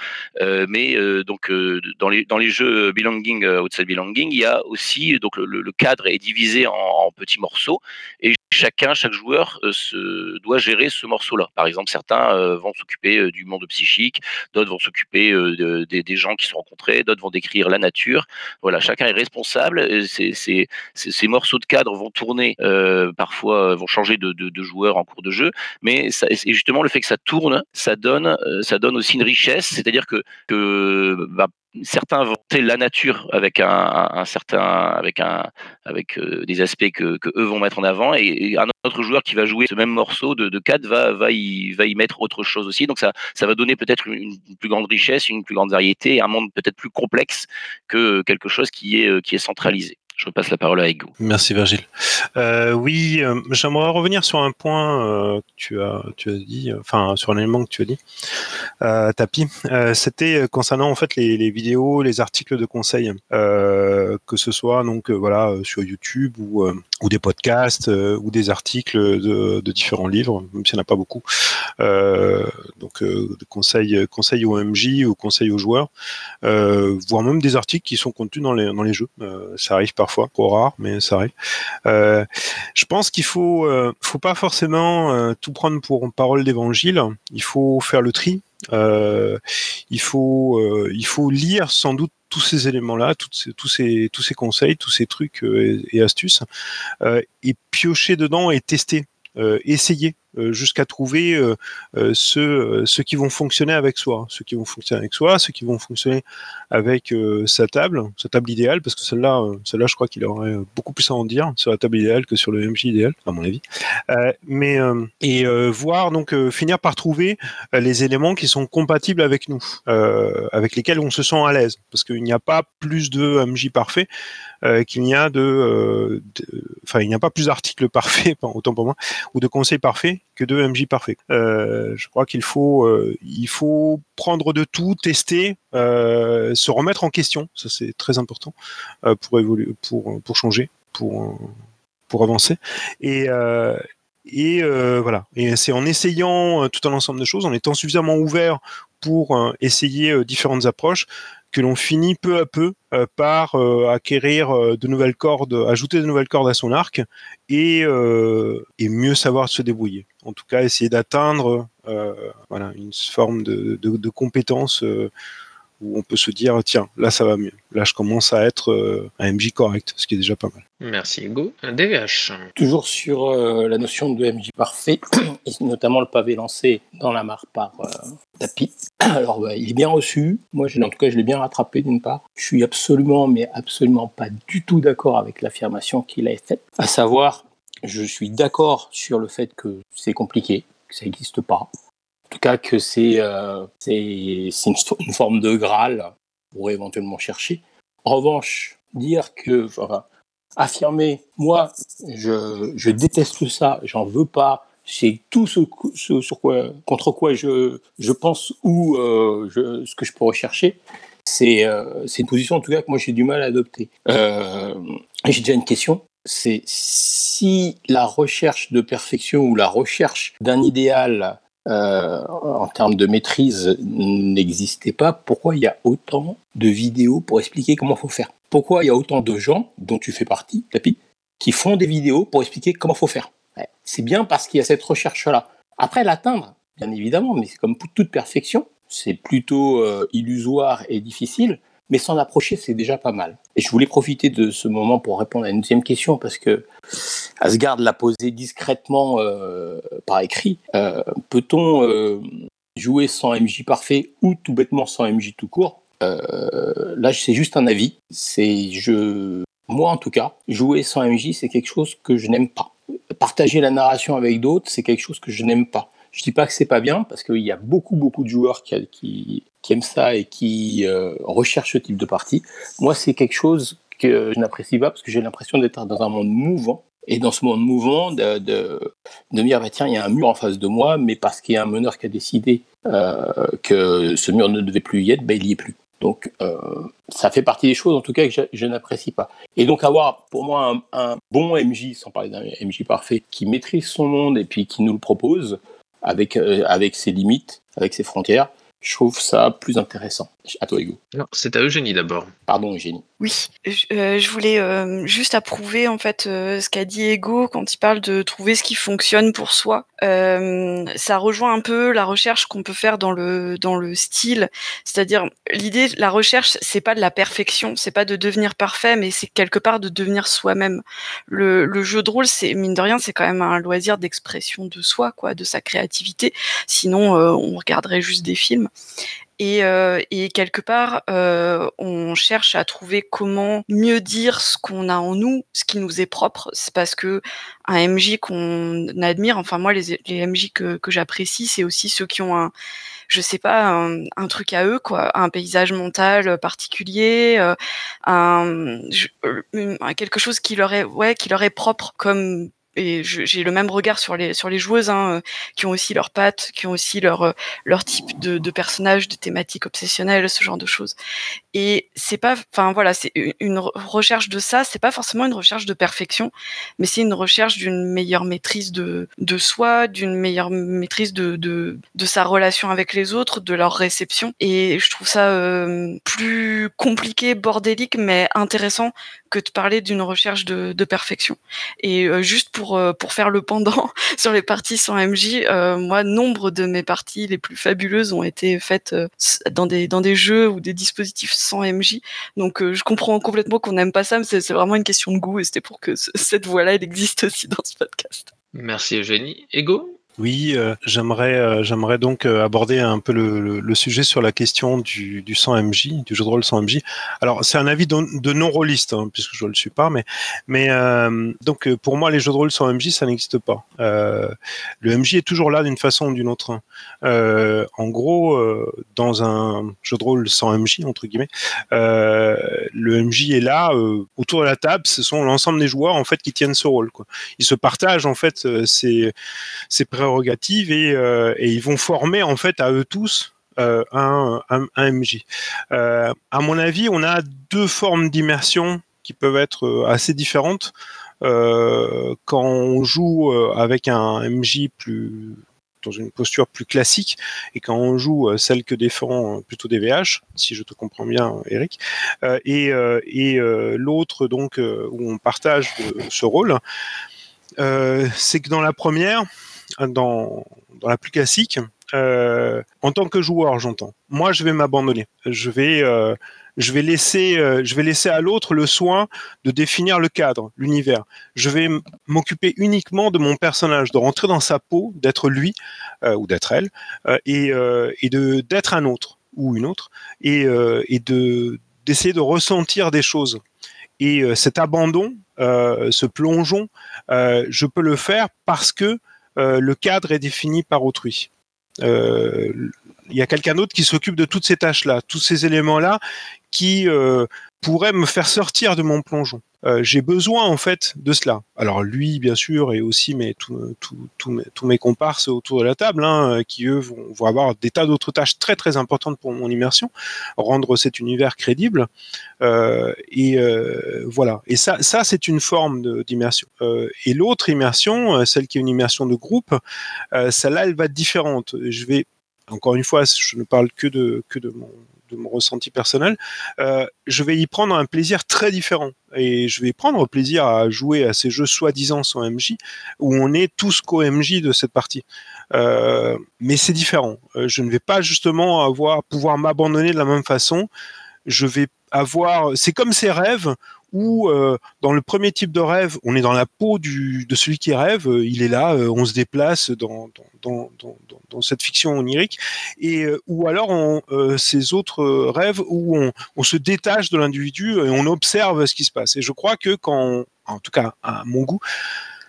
mais donc dans les dans les jeux Belonging Outside Belonging, il y a aussi donc le, cadre est divisé en, petits morceaux et chacun chaque joueur se doit gérer ce morceau-là. Par exemple, certains vont s'occuper du monde psychique, d'autres vont s'occuper de- des, des gens qui sont rencontrés, d'autres vont décrire la nature. Voilà, chacun est responsable. Ces, morceaux de cadre vont tourner, euh, parfois euh, vont changer de, de, joueur en cours de jeu, mais et justement le fait que ça tourne, ça donne, euh, ça donne aussi une richesse. C'est-à-dire que, que bah, certains vont la nature avec un, certain, avec un, avec euh, des aspects que, eux vont mettre en avant, et, un autre joueur qui va jouer ce même morceau de, de cadre va, va y, va y mettre autre chose aussi. Donc ça, ça va donner peut-être une, une plus grande richesse, une plus grande variété, un monde peut-être plus complexe que quelque chose qui est, euh, qui est centralisé. Je passe la parole à Ego. Merci Virgile. Euh, oui, euh, j'aimerais revenir sur un point euh, que tu as, tu as dit, euh, enfin sur un élément que tu as dit, euh, Tapi. Euh, C'était concernant en fait les, les vidéos, les articles de conseil, euh, que ce soit donc voilà sur YouTube ou ou des podcasts euh, ou des articles de, différents livres, même s'il n'y en a pas beaucoup. Euh, donc euh, conseils, conseils au MJ ou conseils aux joueurs, euh, voire même des articles qui sont contenus dans les, dans les jeux. Euh, ça arrive parfois, trop rare, mais ça arrive. je pense qu'il faut, faut pas forcément tout prendre pour parole d'évangile. Il faut faire le tri. il faut, il faut lire sans doute tous ces éléments-là, tous ces, tous ces, tous ces conseils, tous ces trucs euh, et, astuces, euh, et piocher dedans et tester, euh, essayer jusqu'à trouver euh, euh, ceux, ceux qui vont fonctionner avec soi, ceux qui vont fonctionner avec soi, ceux qui vont fonctionner avec sa table, sa table idéale, parce que celle-là, celle-là, je crois qu'il aurait beaucoup plus à en dire sur la table idéale que sur le MJ idéal, à mon avis. mais et voir donc finir par trouver les éléments qui sont compatibles avec nous, avec lesquels on se sent à l'aise, parce qu'il n'y a pas plus de MJ parfait qu'il n'y a de, enfin il n'y a pas plus d'articles parfaits, autant pour moi, ou de conseils parfaits que de MJ parfaits. Euh, je crois qu'il faut, euh, il faut prendre de tout, tester, euh, se remettre en question. Ça c'est très important pour évoluer, pour pour changer, pour pour avancer. Et et voilà. Et c'est en essayant tout un ensemble de choses, en étant suffisamment ouvert pour essayer différentes approches, que l'on finit peu à peu euh, par euh, acquérir euh, de nouvelles cordes, ajouter de nouvelles cordes à son arc et, et mieux savoir se débrouiller. En tout cas, essayer d'atteindre voilà, une forme de, de compétence où on peut se dire tiens là ça va mieux. Là je commence à être euh, un MJ correct ce qui est déjà pas mal. Merci Hugo. DVH toujours sur euh, la notion de MJ parfait et notamment le pavé lancé dans la mare par euh, Tapi. Alors bah, il est bien reçu. Moi en tout cas je l'ai bien rattrapé d'une part. Je suis absolument mais absolument pas du tout d'accord avec l'affirmation qu'il a faite. À savoir je suis d'accord sur le fait que c'est compliqué que ça n'existe pas tout cas que c'est euh, une, forme de Graal pour éventuellement chercher. En revanche, dire que, affirmer, moi, je, je déteste ça, j'en veux pas, c'est tout ce, ce, sur quoi, contre quoi je, je pense ou euh, ce que je peux rechercher, c'est euh, une position en tout cas que moi j'ai du mal à adopter. Euh, j'ai déjà une question, c'est si la recherche de perfection ou la recherche d'un idéal euh, en termes de maîtrise n'existait pas, pourquoi il y a autant de vidéos pour expliquer comment faut faire? Pourquoi il y a autant de gens, dont tu fais partie, Tapi, qui font des vidéos pour expliquer comment faut faire? C'est bien parce qu'il y a cette recherche-là. Après, l'atteindre, bien évidemment, mais c'est comme pour toute perfection, c'est plutôt euh, illusoire et difficile mais s'en approcher, c'est déjà pas mal. Et je voulais profiter de ce moment pour répondre à une deuxième question, parce que Asgard l'a posé discrètement euh, par écrit. Euh, peut-on euh, jouer sans MJ parfait ou tout bêtement sans MJ tout court? Là, c'est juste un avis. C'est je, moi en tout cas, jouer sans MJ, c'est quelque chose que je n'aime pas. Partager la narration avec d'autres, c'est quelque chose que je n'aime pas. Je dis pas que c'est pas bien parce qu'il y a beaucoup beaucoup de joueurs qui, aiment ça et qui euh, recherchent ce type de partie. Moi, c'est quelque chose que je n'apprécie pas parce que j'ai l'impression d'être dans un monde mouvant. Et dans ce monde mouvant, de, me dire, bah, tiens, il y a un mur en face de moi, mais parce qu'il y a un meneur qui a décidé euh, que ce mur ne devait plus y être, bah, il n'y est plus. Donc, euh, ça fait partie des choses, en tout cas, que je, je n'apprécie pas. Et donc, avoir pour moi un, un bon MJ, sans parler d'un MJ parfait, qui maîtrise son monde et puis qui nous le propose, avec, euh, avec ses limites, avec ses frontières, je trouve ça plus intéressant. À toi, Hugo. Non, c'est à Eugénie d'abord. Pardon, Eugénie. Oui, je, euh, je voulais euh, juste approuver en fait euh, ce qu'a dit Ego quand il parle de trouver ce qui fonctionne pour soi. Euh, ça rejoint un peu la recherche qu'on peut faire dans le dans le style, c'est-à-dire l'idée, la recherche, c'est pas de la perfection, c'est pas de devenir parfait, mais c'est quelque part de devenir soi-même. Le, le jeu de rôle, c'est mine de rien, c'est quand même un loisir d'expression de soi, quoi, de sa créativité. Sinon, on regarderait juste des films. Et, euh, et, quelque part, euh, on cherche à trouver comment mieux dire ce qu'on a en nous, ce qui nous est propre. C'est parce que un MJ qu'on admire, enfin moi les, MJ que, j'apprécie, c'est aussi ceux qui ont un, je sais pas, un, un, truc à eux, quoi, un paysage mental particulier, euh, un, quelque chose qui leur est, ouais, qui leur est propre, comme et j'ai le même regard sur les sur les joueuses hein, qui ont aussi leurs pattes, qui ont aussi leur leur type de, de personnage, de thématiques obsessionnelles, ce genre de choses. Et c'est pas, enfin voilà, c'est une recherche de ça. C'est pas forcément une recherche de perfection, mais c'est une recherche d'une meilleure maîtrise de de soi, d'une meilleure maîtrise de, de de sa relation avec les autres, de leur réception. Et je trouve ça euh, plus compliqué, bordélique, mais intéressant que de parler d'une recherche de, perfection. Et euh, juste pour euh, pour faire le pendant sur les parties sans MJ, moi, nombre de mes parties les plus fabuleuses ont été faites dans des dans des jeux ou des dispositifs sans MJ. Donc je comprends complètement qu'on n'aime pas ça, mais c'est vraiment une question de goût et c'était pour que cette voix-là, elle existe aussi dans ce podcast. Merci Eugénie. Ego? Oui, euh, j'aimerais euh, j'aimerais donc euh, aborder un peu le, sujet sur la question du, du 100 MJ, du jeu de rôle 100 MJ. Alors c'est un avis de, non rôliste hein, puisque je ne le suis pas, mais donc pour moi les jeux de rôle 100 MJ ça n'existe pas. le MJ est toujours là d'une façon ou d'une autre. en gros, dans un jeu de rôle 100 MJ entre guillemets, le MJ est là autour de la table. Ce sont l'ensemble des joueurs en fait qui tiennent ce rôle. Ils se partagent en fait ces ces euh, et, ils vont former en fait à eux tous euh, un, un, MJ. Euh, à mon avis, on a deux formes d'immersion qui peuvent être assez différentes. quand on joue avec un MJ plus dans une posture plus classique et quand on joue celle que défend plutôt des VH, si je te comprends bien, Eric, et l'autre donc où on partage ce rôle, c'est que dans la première, dans, la plus classique, euh, en tant que joueur, j'entends. Moi, je vais m'abandonner. Je vais, euh, je vais laisser, euh, je vais laisser à l'autre le soin de définir le cadre, l'univers. Je vais m'occuper uniquement de mon personnage, de rentrer dans sa peau, d'être lui ou d'être elle, et, de d'être un autre ou une autre, et, et de d'essayer de ressentir des choses. Et cet abandon, ce plongeon, je peux le faire parce que le cadre est défini par autrui. Euh, il y a quelqu'un d'autre qui s'occupe de toutes ces tâches-là, tous ces éléments-là qui euh, pourraient me faire sortir de mon plongeon. Euh, j'ai besoin en fait de cela. Alors lui, bien sûr, et aussi mes, tous mes, comparses autour de la table, hein, qui eux vont, avoir des tas d'autres tâches très très importantes pour mon immersion, rendre cet univers crédible. Euh, et euh, voilà. Et ça, ça c'est une forme d'immersion. Euh, et l'autre immersion, celle qui est une immersion de groupe, celle-là, elle va être différente. Je vais encore une fois, je ne parle que de, que de mon, de mon ressenti personnel, euh, je vais y prendre un plaisir très différent. Et je vais prendre plaisir à jouer à ces jeux soi-disant sans MJ, où on est tous co-MJ de cette partie. Euh, mais c'est différent. Euh, je ne vais pas justement avoir pouvoir m'abandonner de la même façon. Je vais avoir, c'est comme ces rêves où euh, dans le premier type de rêve, on est dans la peau de celui qui rêve, euh, il est là, euh, on se déplace dans, cette fiction onirique, et ou alors ces autres rêves où on, se détache de l'individu et on observe ce qui se passe. Et je crois que quand, en tout cas à mon goût,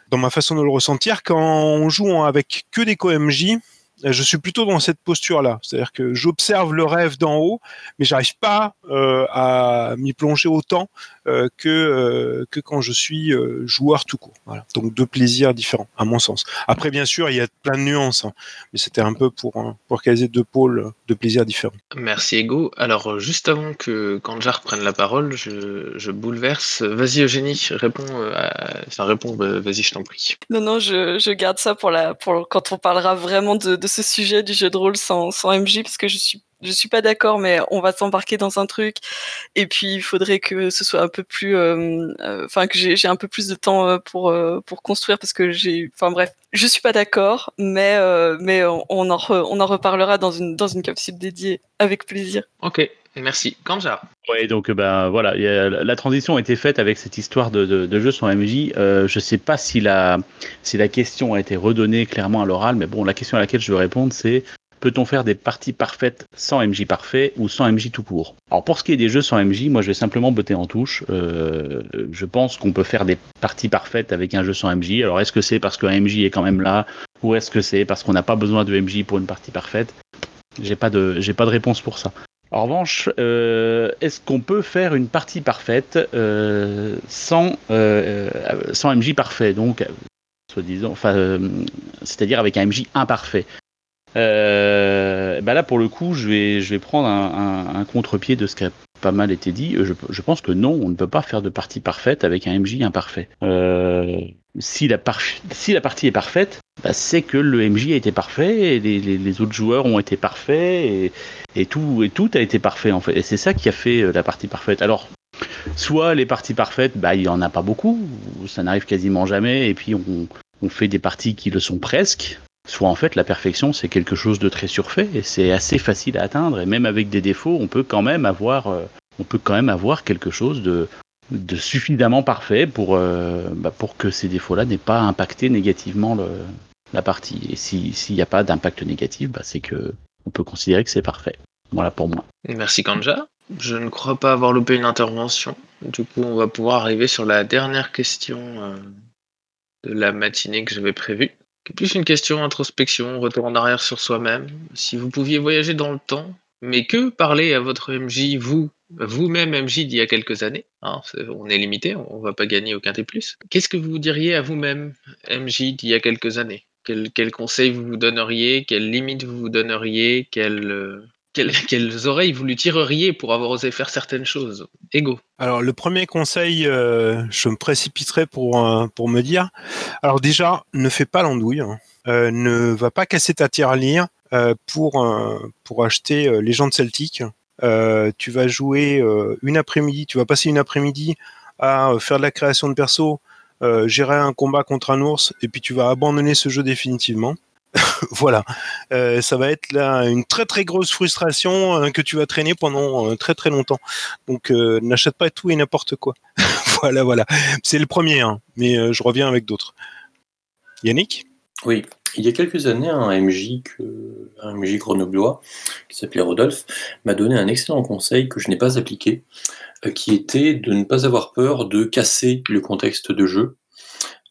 dans ma façon de le ressentir, quand on joue avec que des co-MJ, je suis plutôt dans cette posture-là, c'est-à-dire que j'observe le rêve d'en haut, mais j'arrive pas à m'y plonger autant euh, que euh, que quand je suis euh, joueur tout court. Voilà. Donc deux plaisirs différents, à mon sens. Après, bien sûr, il y a plein de nuances, hein, mais c'était un peu pour hein, pour caser deux pôles de plaisirs différents. Merci Ego. Alors juste avant que Kanjar prenne la parole, je, je bouleverse. Vas-y Eugénie, réponds. À... Enfin réponds. Vas-y, je t'en prie. Non non, je, je garde ça pour la pour quand on parlera vraiment de, de ce sujet du jeu de rôle sans, sans MJ parce que je suis je suis pas d'accord, mais on va s'embarquer dans un truc. Et puis il faudrait que ce soit un peu plus, euh, euh, enfin que j'ai un peu plus de temps euh, pour pour construire parce que j'ai, enfin bref, je suis pas d'accord, mais mais on, en on en reparlera dans une dans une capsule dédiée avec plaisir. Ok, merci. Kanja. Ouais, donc ben voilà, la transition a été faite avec cette histoire de, de, de jeu sur MJ. Euh, je sais pas si la si la question a été redonnée clairement à l'oral, mais bon, la question à laquelle je veux répondre, c'est peut-on faire des parties parfaites sans MJ parfait ou sans MJ tout court? Alors pour ce qui est des jeux sans MJ, moi je vais simplement botter en touche. Euh, je pense qu'on peut faire des parties parfaites avec un jeu sans MJ. Alors est-ce que c'est parce qu'un MJ est quand même là ou est-ce que c'est parce qu'on n'a pas besoin de MJ pour une partie parfaite? J'ai pas de j'ai pas de réponse pour ça. En revanche, euh, est-ce qu'on peut faire une partie parfaite euh, sans, sans MJ parfait? Donc, soi-disant, enfin, c'est-à-dire avec un MJ imparfait. Euh, bah là, pour le coup, je vais, je vais prendre un, contre-pied de ce qui a pas mal été dit. Je, je, pense que non, on ne peut pas faire de partie parfaite avec un MJ imparfait. Euh, si, la partie est parfaite, bah c'est que le MJ a été parfait les, autres joueurs ont été parfaits et, tout, a été parfait en fait. Et c'est ça qui a fait euh, la partie parfaite. Alors, soit les parties parfaites, bah, il n'y en a pas beaucoup, ça n'arrive quasiment jamais, et puis on fait des parties qui le sont presque, soit en fait la perfection c'est quelque chose de très surfait et c'est assez facile à atteindre. Et même avec des défauts on peut quand même avoir euh, on peut quand même avoir quelque chose de, de suffisamment parfait pour euh, bah pour que ces défauts là n'aient pas impacté négativement le, la partie. Et si s'il n'y a pas d'impact négatif bah, c'est que on peut considérer que c'est parfait. Voilà pour moi. Merci Kanja. Je ne crois pas avoir loupé une intervention. Du coup on va pouvoir arriver sur la dernière question euh, de la matinée que j'avais prévue plus une question introspection, retour en arrière sur soi-même. Si vous pouviez voyager dans le temps, mais que parler à votre MJ, vous, vous-même MJ d'il y a quelques années, hein, on est limité, on va pas gagner aucun T+. Qu'est-ce que vous diriez à vous-même MJ d'il y a quelques années? Quel, quel conseil vous vous donneriez? Quelles limites vous vous donneriez? Quelles, euh, quelles, oreilles vous lui tireriez pour avoir osé faire certaines choses? Ego. Alors le premier conseil, euh, je me précipiterai pour pour me dire. Alors déjà, ne fais pas l'andouille. Hein. Euh, ne va pas casser ta tirelire euh, pour pour acheter les gens tu vas jouer une après-midi. Tu vas passer une après-midi à faire de la création de perso, gérer un combat contre un ours, et puis tu vas abandonner ce jeu définitivement. voilà, euh, ça va être là une très très grosse frustration euh, que tu vas traîner pendant euh, très très longtemps. Donc euh, n'achète pas tout et n'importe quoi. voilà, voilà. C'est le premier, hein, mais je reviens avec d'autres. Yannick? Oui, il y a quelques années, un MJ, un MJ grenoblois qui s'appelait Rodolphe m'a donné un excellent conseil que je n'ai pas appliqué, qui était de ne pas avoir peur de casser le contexte de jeu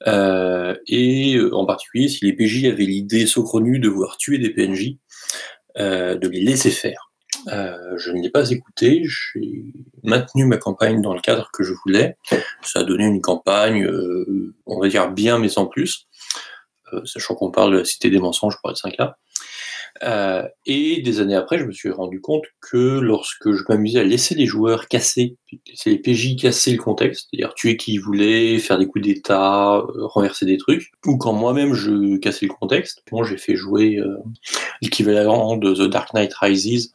euh, et en particulier, si les PJ avaient l'idée saugrenue de vouloir tuer des PNJ, euh, de les laisser faire. Euh, je ne l'ai pas écouté, j'ai maintenu ma campagne dans le cadre que je voulais. Ça a donné une campagne, euh, on va dire bien, mais sans plus, euh, sachant qu'on parle de la cité des mensonges pour être 5 là. Euh, et des années après, je me suis rendu compte que lorsque je m'amusais à laisser les joueurs casser, laisser les PJ casser le contexte, c'est-à-dire tuer qui ils voulaient, faire des coups d'état, euh, renverser des trucs, ou quand moi-même je cassais le contexte, bon, j'ai fait jouer euh, l'équivalent de The Dark Knight Rises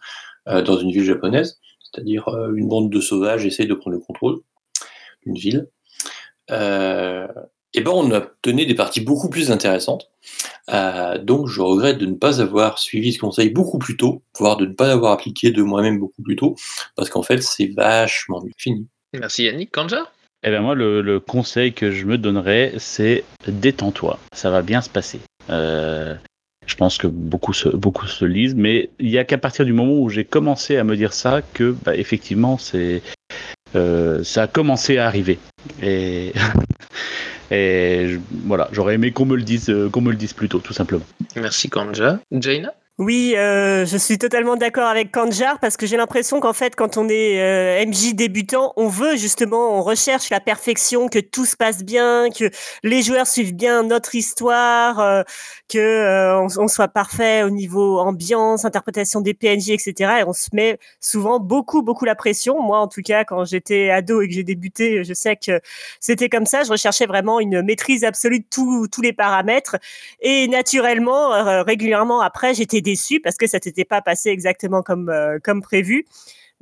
euh, dans une ville japonaise, c'est-à-dire une bande de sauvages essaye de prendre le contrôle d'une ville. Et ben on obtenait des parties beaucoup plus intéressantes. Euh, donc je regrette de ne pas avoir suivi ce conseil beaucoup plus tôt, voire de ne pas l'avoir appliqué de moi-même beaucoup plus tôt, parce qu'en fait c'est vachement mieux. Fini. Merci Yannick. Kanja Eh ben moi le, le, conseil que je me donnerais c'est détends-toi, ça va bien se passer. Euh, je pense que beaucoup se, beaucoup se lisent, mais il n'y a qu'à partir du moment où j'ai commencé à me dire ça que bah, effectivement c'est euh, ça a commencé à arriver. Et Et voilà, j'aurais aimé qu'on me le dise, qu'on me le dise plus tôt, tout simplement. Merci Kanja. Jaina? Oui, euh, je suis totalement d'accord avec Kanjar parce que j'ai l'impression qu'en fait, quand on est euh, MJ débutant, on veut justement, on recherche la perfection, que tout se passe bien, que les joueurs suivent bien notre histoire, euh, que euh, on, soit parfait au niveau ambiance, interprétation des PNJ, etc. Et on se met souvent beaucoup, beaucoup la pression. Moi, en tout cas, quand j'étais ado et que j'ai débuté, je sais que c'était comme ça. Je recherchais vraiment une maîtrise absolue de tous les paramètres. Et naturellement, régulièrement après, j'étais déçu parce que ça t'était pas passé exactement comme euh, comme prévu.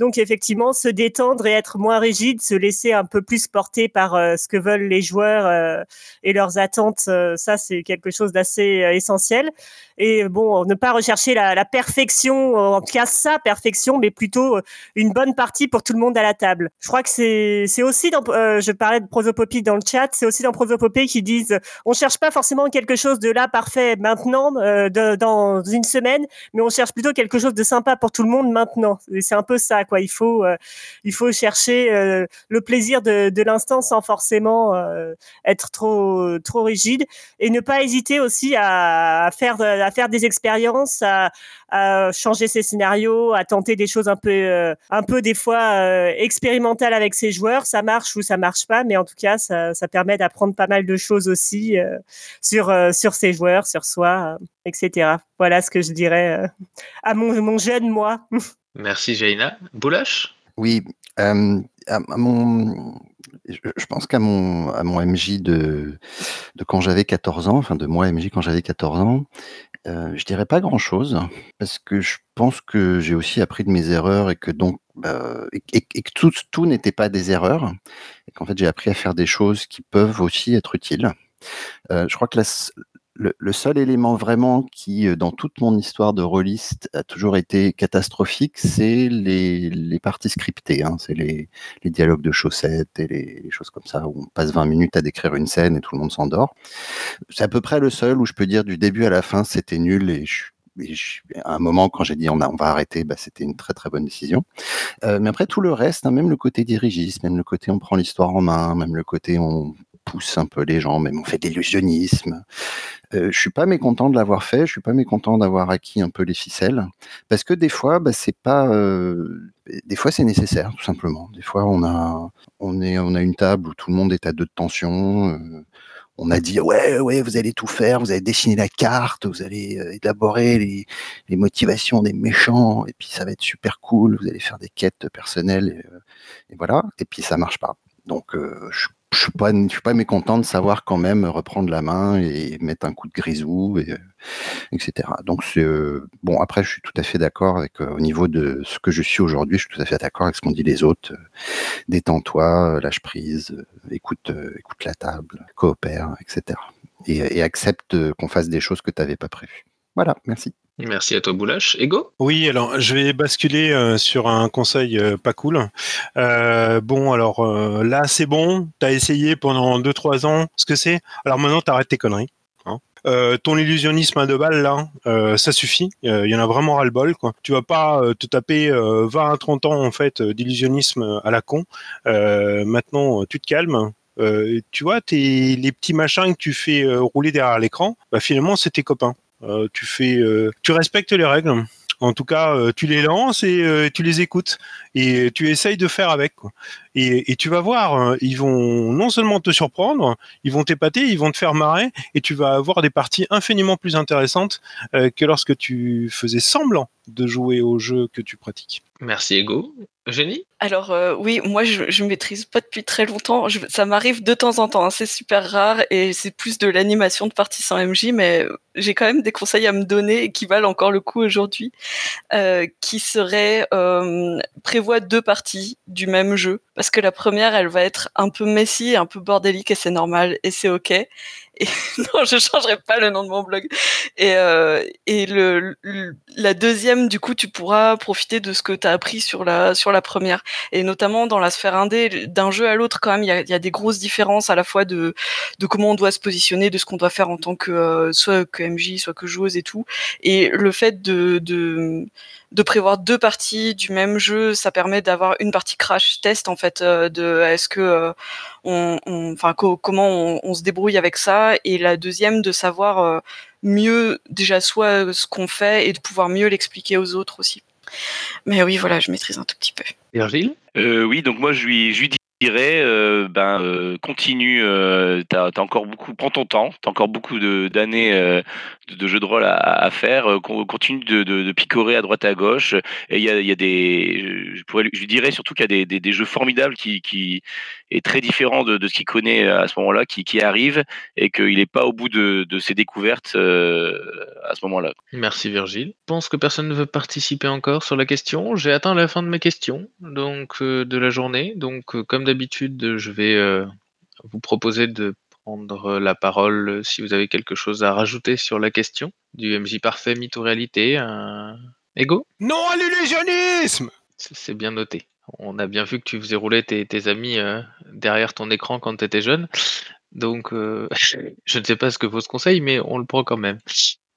Donc effectivement, se détendre et être moins rigide, se laisser un peu plus porter par euh, ce que veulent les joueurs euh, et leurs attentes, euh, ça c'est quelque chose d'assez essentiel. Et bon, ne pas rechercher la, perfection, en tout cas sa perfection, mais plutôt une bonne partie pour tout le monde à la table. Je crois que c'est aussi dans, je parlais de prosopopie dans le chat, c'est aussi dans prosopopée qui disent, on cherche pas forcément quelque chose de là parfait maintenant, dans une semaine, mais on cherche plutôt quelque chose de sympa pour tout le monde maintenant. C'est un peu ça Il faut, euh, il faut chercher euh, le plaisir de, l'instant sans forcément euh, être trop, trop rigide et ne pas hésiter aussi à, faire, à faire des expériences, à, changer ses scénarios, à tenter des choses un peu, un peu des fois expérimentales avec ses joueurs. Ça marche ou ça marche pas, mais en tout cas, ça, ça permet d'apprendre pas mal de choses aussi sur, sur ses joueurs, sur soi, etc. Voilà ce que je dirais à mon, mon jeune moi. Merci Jaina. Boulash? Oui, euh, à, mon, je, pense qu'à mon, à mon MJ de, de quand j'avais 14 ans, enfin de moi MJ quand j'avais 14 ans, euh, je dirais pas grand chose parce que je pense que j'ai aussi appris de mes erreurs et que donc euh, et, que tout, tout n'était pas des erreurs et qu'en fait j'ai appris à faire des choses qui peuvent aussi être utiles. Euh, je crois que la le, seul élément vraiment qui, euh, dans toute mon histoire de rôliste, a toujours été catastrophique, c'est les, parties scriptées. hein. C'est les, dialogues de chaussettes et les, choses comme ça, où on passe 20 minutes à décrire une scène et tout le monde s'endort. C'est à peu près le seul où je peux dire du début à la fin, c'était nul et à un moment, quand j'ai dit on va arrêter, bah, c'était une très très bonne décision. Euh, mais après tout le reste, hein, même le côté dirigiste, même le côté on prend l'histoire en main, même le côté on pousse un peu les gens, même on fait de l'illusionnisme. Euh, je suis pas mécontent de l'avoir fait, je suis pas mécontent d'avoir acquis un peu les ficelles, parce que des fois, bah, c'est pas, euh, des fois c'est nécessaire tout simplement. Des fois on a, on est, on a une table où tout le monde est à deux de tension. euh, on a dit ouais ouais vous allez tout faire, vous allez dessiner la carte, vous allez euh, élaborer les, motivations des méchants et puis ça va être super cool, vous allez faire des quêtes personnelles et, voilà et puis ça marche pas. Donc je je suis pas suis pas mécontent de savoir quand même reprendre la main et mettre un coup de grisou et etc. Donc c'est euh, bon après je suis tout à fait d'accord avec euh, au niveau de ce que je suis aujourd'hui, je suis tout à fait d'accord avec ce qu'ont dit les autres. détends-toi, lâche prise, écoute euh, écoute la table, coopère, etc. Et, et accepte qu'on fasse des choses que tu n'avais pas prévues. Voilà, merci. Merci à toi Boulash. Ego? Oui, alors je vais basculer euh, sur un conseil euh, pas cool. Euh, bon, alors là c'est bon, t'as essayé pendant 2-3 ans ce que c'est? Alors maintenant t'arrêtes tes conneries. hein. Ton illusionnisme à deux balles là, ça suffit. Il y en a vraiment ras le bol quoi. Tu vas pas te taper euh, 20 à 30 ans en fait d'illusionnisme à la con. Maintenant tu te calmes. Tu vois, tes, les petits machins que tu fais rouler derrière l'écran, bah, finalement c'est tes copains. Euh, tu fais, euh, tu respectes les règles. En tout cas, euh, tu les lances et tu les écoutes et tu essayes de faire avec. Et, et tu vas voir, hein, ils vont non seulement te surprendre, ils vont t'épater, ils vont te faire marrer et tu vas avoir des parties infiniment plus intéressantes que lorsque tu faisais semblant de jouer au jeu que tu pratiques. Merci Ego. Génie Alors euh, oui, moi je, je maîtrise pas depuis très longtemps. Ça m'arrive de temps en temps, hein, c'est super rare et c'est plus de l'animation de parties sans MJ, mais j'ai quand même des conseils à me donner qui valent encore le coup aujourd'hui, euh, qui serait euh, prévoit deux parties du même jeu parce que la première elle va être un peu messy, un peu bordélique et c'est normal et c'est ok. Non, je changerai pas le nom de mon blog. Et, euh, et le, le- la deuxième, du coup, tu pourras profiter de ce que tu as appris sur la, sur la première. Et notamment dans la sphère indé, d'un jeu à l'autre, quand même, il y a, y a des grosses différences à la fois de, de comment on doit se positionner, de ce qu'on doit faire en tant que euh, soit que MJ, soit que joueuse et tout. Et le fait de, de, de prévoir deux parties du même jeu, ça permet d'avoir une partie crash test en fait euh, de est-ce que euh, on, enfin co- comment on, on se débrouille avec ça et la deuxième de savoir euh, mieux déjà soit ce qu'on fait et de pouvoir mieux l'expliquer aux autres aussi. Mais oui, voilà, je maîtrise un tout petit peu. Virgile? Euh, oui, donc moi je lui, je lui dirais, euh, ben euh, continue, euh, t'as as encore beaucoup, prends ton temps, t'as encore beaucoup d'années de, de jeux de rôle à, faire, con- continue de, picorer à droite à gauche. Et il y a, des, je dirais surtout qu'il y a des, jeux formidables qui est très différent de, de ce qu'il connaît à ce moment-là, qui, qui arrivent et qu'il n'est pas au bout de, de ses découvertes euh, à ce moment-là. Merci Virgile. Je pense que personne ne veut participer encore sur la question. J'ai atteint la fin de mes questions donc euh, de la journée. Donc euh, comme d'habitude, je vais euh, vous proposer de prendre la parole euh, si vous avez quelque chose à rajouter sur la question du MJ parfait mythe ou réalité. Ego? Non à l'illusionnisme c'est bien noté. On a bien vu que tu faisais rouler tes, amis euh, derrière ton écran quand tu étais jeune. Donc, euh, je ne sais pas ce que vaut ce conseil, mais on le prend quand même.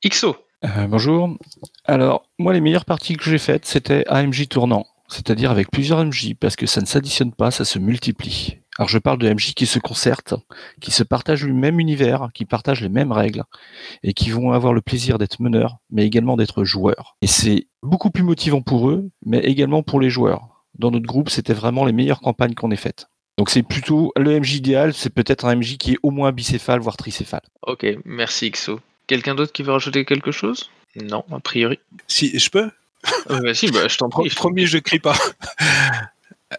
XO Euh, bonjour. Alors, moi, les meilleures parties que j'ai faites, c'était AMJ tournant. c'est-à-dire avec plusieurs MJ, parce que ça ne s'additionne pas, ça se multiplie. Alors je parle de MJ qui se concertent, qui se partagent le même univers, qui partagent les mêmes règles, et qui vont avoir le plaisir d'être meneurs, mais également d'être joueurs. Et c'est beaucoup plus motivant pour eux, mais également pour les joueurs. Dans notre groupe, c'était vraiment les meilleures campagnes qu'on ait faites. Donc c'est plutôt le MJ idéal, c'est peut-être un MJ qui est au moins bicéphale, voire tricéphale. Ok, merci XO. Quelqu'un d'autre qui veut rajouter quelque chose? Non, a priori. Si je peux? Euh, bah si, bah, je t'en prie. je t'en Promis, je crie pas.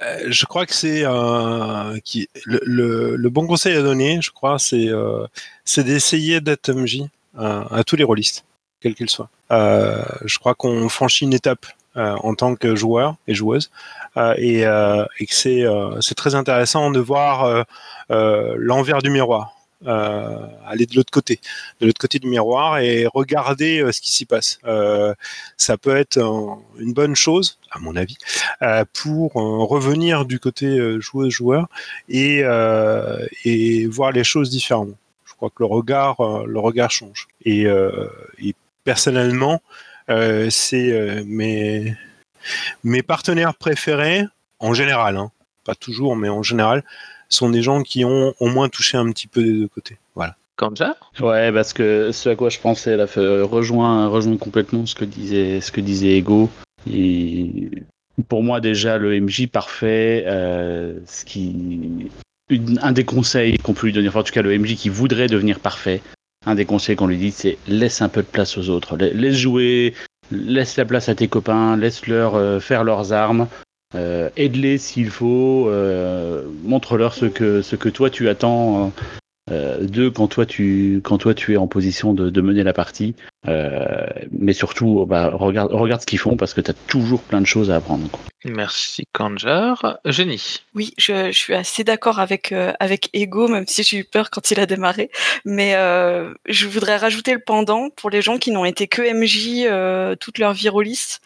Euh, je crois que c'est euh, qui le, le- le bon conseil à donner, je crois, c'est euh, c'est d'essayer d'être MJ à, à tous les rôlistes, quels qu'ils soient. Euh, je crois qu'on franchit une étape euh, en tant que joueur et joueuse, euh, et, euh, et que c'est euh, très intéressant de voir euh, euh, l'envers du miroir. euh, aller de l'autre côté, de l'autre côté du miroir et regarder euh, ce qui s'y passe. Euh, ça peut être euh, une bonne chose, à mon avis, euh, pour euh, revenir du côté euh, joueuse-joueur et, euh, voir les choses différemment. Je crois que le regard, euh, le regard change. Et, euh, personnellement, euh, c'est euh, mes, mes partenaires préférés, en général, hein, pas toujours, mais en général, sont des gens qui ont au moins touché un petit peu des deux côtés. Voilà. Kanja Ouais, parce que ce à quoi je pensais là rejoint, rejoint complètement ce que disait, ce que disait Ego. Et pour moi déjà le MJ parfait, euh, ce qui, une- un des conseils qu'on peut lui donner, enfin, en tout cas le MJ qui voudrait devenir parfait, un des conseils qu'on lui dit, c'est laisse un peu de place aux autres, La- laisse jouer, laisse la place à tes copains, laisse-leur euh, faire leurs armes. Euh, aide-les s'il faut, euh, montre-leur ce que, ce que toi tu attends d'eux quand toi tu quand toi tu es en position de, de mener la partie. Euh, mais surtout, bah, regarde, regarde ce qu'ils font parce que tu as toujours plein de choses à apprendre. quoi. Merci Kanjar. Génie. Oui, je, je suis assez d'accord avec euh, avec Ego, même si j'ai eu peur quand il a démarré. Mais euh, je voudrais rajouter le pendant pour les gens qui n'ont été que MJ euh, toute leur vie rôliste.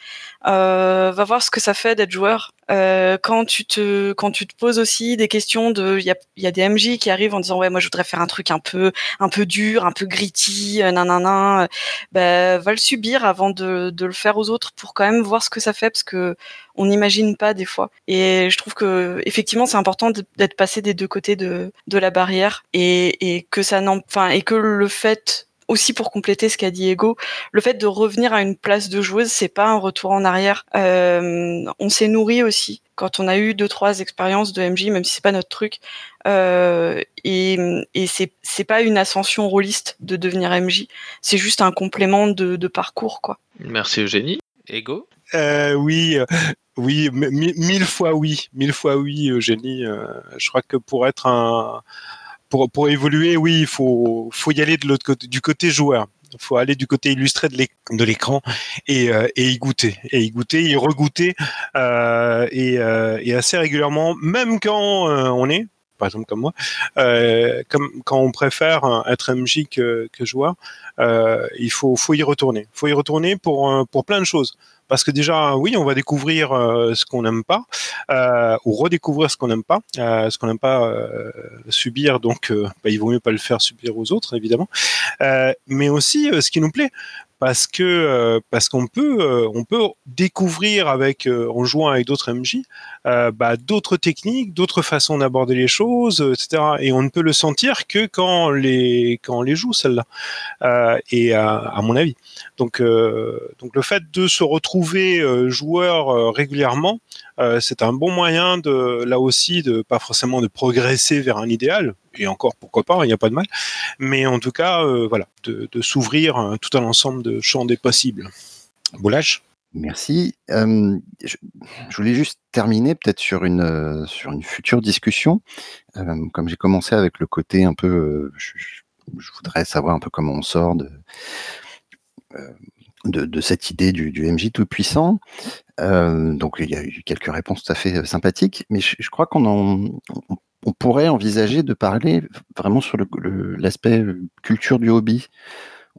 Euh, va voir ce que ça fait d'être joueur. Euh, quand tu te quand tu te poses aussi des questions de il y a il y a des MJ qui arrivent en disant ouais moi je voudrais faire un truc un peu un peu dur, un peu gritty, nanana. Ben va le subir avant de de le faire aux autres pour quand même voir ce que ça fait parce que on n'imagine pas des fois. Et je trouve que effectivement c'est important d'être passé des deux côtés de, de la barrière et, et que ça n'en, enfin et que le fait aussi pour compléter ce qu'a dit Ego, le fait de revenir à une place de joueuse, c'est pas un retour en arrière. Euh, on s'est nourri aussi quand on a eu deux trois expériences de MJ, même si c'est pas notre truc. Euh, et et c'est c'est pas une ascension rôliste de devenir MJ, c'est juste un complément de, de parcours quoi. Merci Eugénie. Ego? Euh, oui, euh, oui, mille fois oui, mille fois oui, Eugénie. Euh, je crois que pour être un, pour, pour évoluer, oui, il faut, faut y aller de l'autre côté, du côté joueur. Il faut aller du côté illustré de l'éc- de l'écran et, euh, et y goûter, et y goûter, y regoûter, euh, et, euh, et assez régulièrement, même quand euh, on est, par exemple comme moi, euh, quand on préfère être MJ que, que joueur, il faut, y retourner. faut y retourner pour, plein de choses. Parce que déjà, oui, on va découvrir euh, ce qu'on n'aime pas, euh, ou redécouvrir ce qu'on n'aime pas, ce qu'on n'aime pas subir, donc bah, il vaut mieux pas le faire subir aux autres, évidemment, mais aussi ce qui nous plaît. Parce que euh, parce qu'on peut euh, on peut découvrir avec euh, en jouant avec d'autres MJ bah, d'autres techniques, d'autres façons d'aborder les choses, etc. Et on ne peut le sentir que quand les quand on les joue celles-là. Euh, et à, à mon avis. Donc, donc le fait de se retrouver joueur régulièrement, euh, c'est un bon moyen de là aussi de pas forcément de progresser vers un idéal. Et encore pourquoi pas, il n'y a pas de mal. Mais en tout cas, euh, voilà, de, s'ouvrir euh, tout un ensemble de champs des possibles. Boulash Merci. Euh, je, voulais juste terminer peut-être sur une sur une future discussion. Comme j'ai commencé avec le côté un peu, je, voudrais savoir un peu comment on sort de de, de cette idée du, du MJ tout puissant. Euh, donc il y a eu quelques réponses tout à fait euh, sympathiques, mais je, je crois qu'on pourrait envisager de parler vraiment sur l'aspect euh, culture du hobby.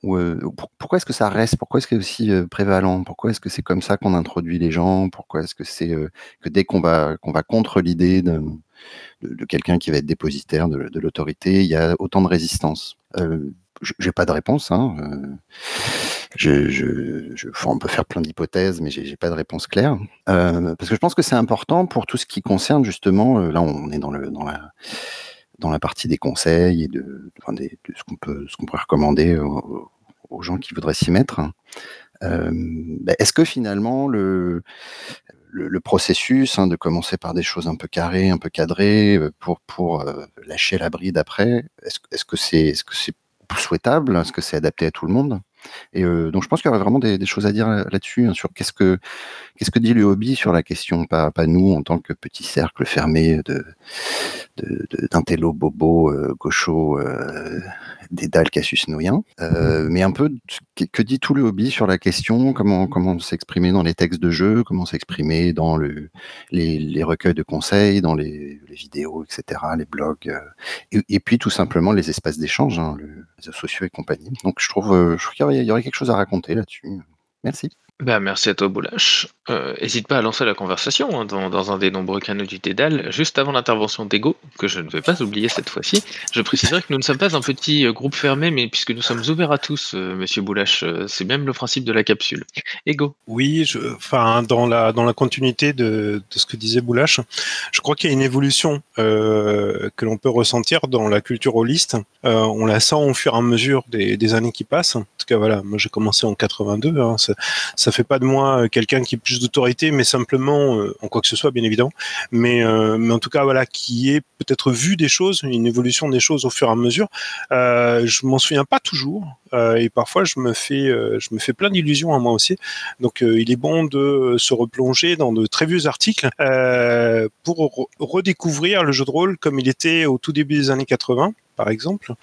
Ou, pour- pourquoi est-ce que ça reste Pourquoi est-ce que c'est aussi prévalent? Pourquoi est-ce que c'est comme ça qu'on introduit les gens? Pourquoi est-ce que dès qu'on va contre l'idée de, quelqu'un qui va être dépositaire de, l'autorité, il y a autant de résistance? Euh, j- J'ai pas de réponse, hein, on peut faire plein d'hypothèses, mais j'ai pas de réponse claire. Euh, parce que je pense que c'est important pour tout ce qui concerne justement, euh, là on est dans, la, partie des conseils et de, ce qu'on peut, pourrait recommander aux, aux gens qui voudraient s'y mettre. Euh, bah, Est-ce que finalement le, processus hein, de commencer par des choses un peu carrées, un peu cadrées, euh, pour, euh, lâcher la bride après, est-ce que c'est souhaitable? Est-ce que c'est adapté à tout le monde? Et donc je pense qu'il y aurait vraiment des, choses à dire là- là-dessus, hein, sur qu'est-ce que dit le hobby sur la question, pas, pas nous en tant que petit cercle fermé de d'intello bobo euh, dédale Cassius Noyen, euh, mais un peu que, dit tout le hobby sur la question, comment comment s'exprimer dans les textes de jeu, comment s'exprimer dans le les, recueils de conseils, dans les, vidéos, etc., les blogs, euh, et, puis tout simplement les espaces d'échange, hein, le- les réseaux sociaux et compagnie. Donc je trouve, euh, je trouve qu'il y aurait quelque chose à raconter là-dessus. Merci. Bah, merci à toi, Boulash. Euh, pas à lancer la conversation hein, dans, un des nombreux canaux du Dédale. Juste avant l'intervention d'Ego, que je ne vais pas oublier cette fois-ci, je préciserai que nous ne sommes pas un petit euh, groupe fermé, mais puisque nous sommes ouverts à tous, euh, monsieur Boulash, euh, c'est même le principe de la capsule. Ego. Oui, je, enfin, dans la, dans la continuité de, de ce que disait Boulash, je crois qu'il y a une évolution euh, que l'on peut ressentir dans la culture holiste. On la sent au fur et à mesure des, des années qui passent. En tout cas, voilà, moi j'ai commencé en 82. Hein, ça, ça fait pas de moi euh, quelqu'un qui a plus d'autorité, mais simplement, euh, en quoi que ce soit, bien évidemment, mais, euh, mais en tout cas, voilà, qui est peut-être vu des choses, une évolution des choses au fur et à mesure. Je m'en souviens pas toujours, et parfois je me fais, je me fais plein d'illusions à moi aussi. Donc, il est bon de se replonger dans de très vieux articles pour re- redécouvrir le jeu de rôle comme il était au tout début des années 80, par exemple,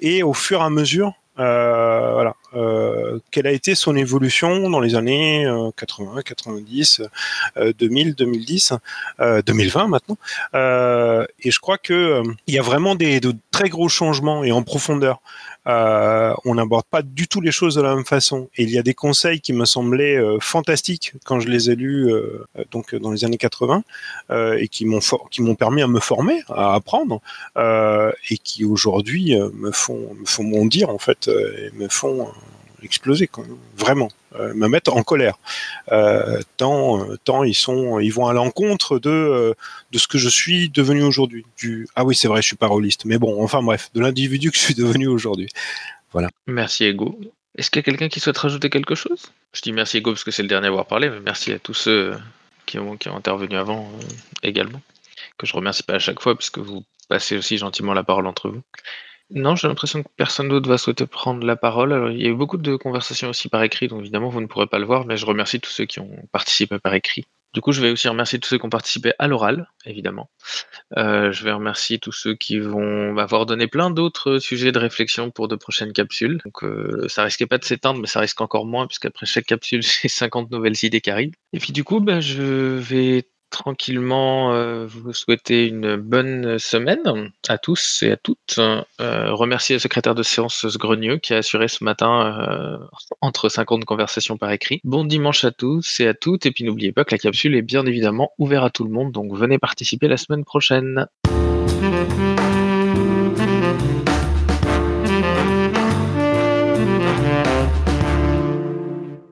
et au fur et à mesure. Voilà, euh, quelle a été son évolution dans les années euh, 80, 90, euh, 2000, 2010, euh, 2020 maintenant. Euh, et je crois que euh, il y a vraiment des de très gros changements et en profondeur. On n'aborde pas du tout les choses de la même façon. Et il y a des conseils qui me semblaient fantastiques quand je les ai lus donc dans les années 80 euh, et qui m'ont qui m'ont permis à me former, à apprendre et qui aujourd'hui me font me font bondir en fait et me font exploser vraiment. Euh, me mettre en colère. Euh, tant euh, tant ils sont ils vont à l'encontre de de ce que je suis devenu aujourd'hui. Ah oui c'est vrai je suis paroliste mais bon enfin bref de l'individu que je suis devenu aujourd'hui. Voilà. Merci, Ego. Est-ce qu'il y a quelqu'un qui souhaite rajouter quelque chose? Je dis merci, Ego, parce que c'est le dernier à avoir parlé, mais merci à tous ceux qui ont, qui ont intervenu avant également, que je remercie pas à chaque fois, puisque vous passez aussi gentiment la parole entre vous. Non, j'ai l'impression que personne d'autre va souhaiter prendre la parole. Alors, il y a eu beaucoup de conversations aussi par écrit, donc évidemment, vous ne pourrez pas le voir, mais je remercie tous ceux qui ont participé par écrit. Du coup, je vais aussi remercier tous ceux qui ont participé à l'oral, évidemment. Euh, je vais remercier tous ceux qui vont m'avoir donné plein d'autres sujets de réflexion pour de prochaines capsules. Donc, euh, ça risquait pas de s'éteindre, mais ça risque encore moins, puisqu'après chaque capsule, j'ai 50 nouvelles idées qui arrivent. Et puis, du coup, ben, je vais tranquillement euh, vous souhaiter une bonne semaine à tous et à toutes. Euh, remercier le secrétaire de séance Sgrenieux qui a assuré ce matin euh, entre 50 conversations par écrit. Bon dimanche à tous et à toutes. Et puis n'oubliez pas que la capsule est bien évidemment ouverte à tout le monde. Donc venez participer la semaine prochaine.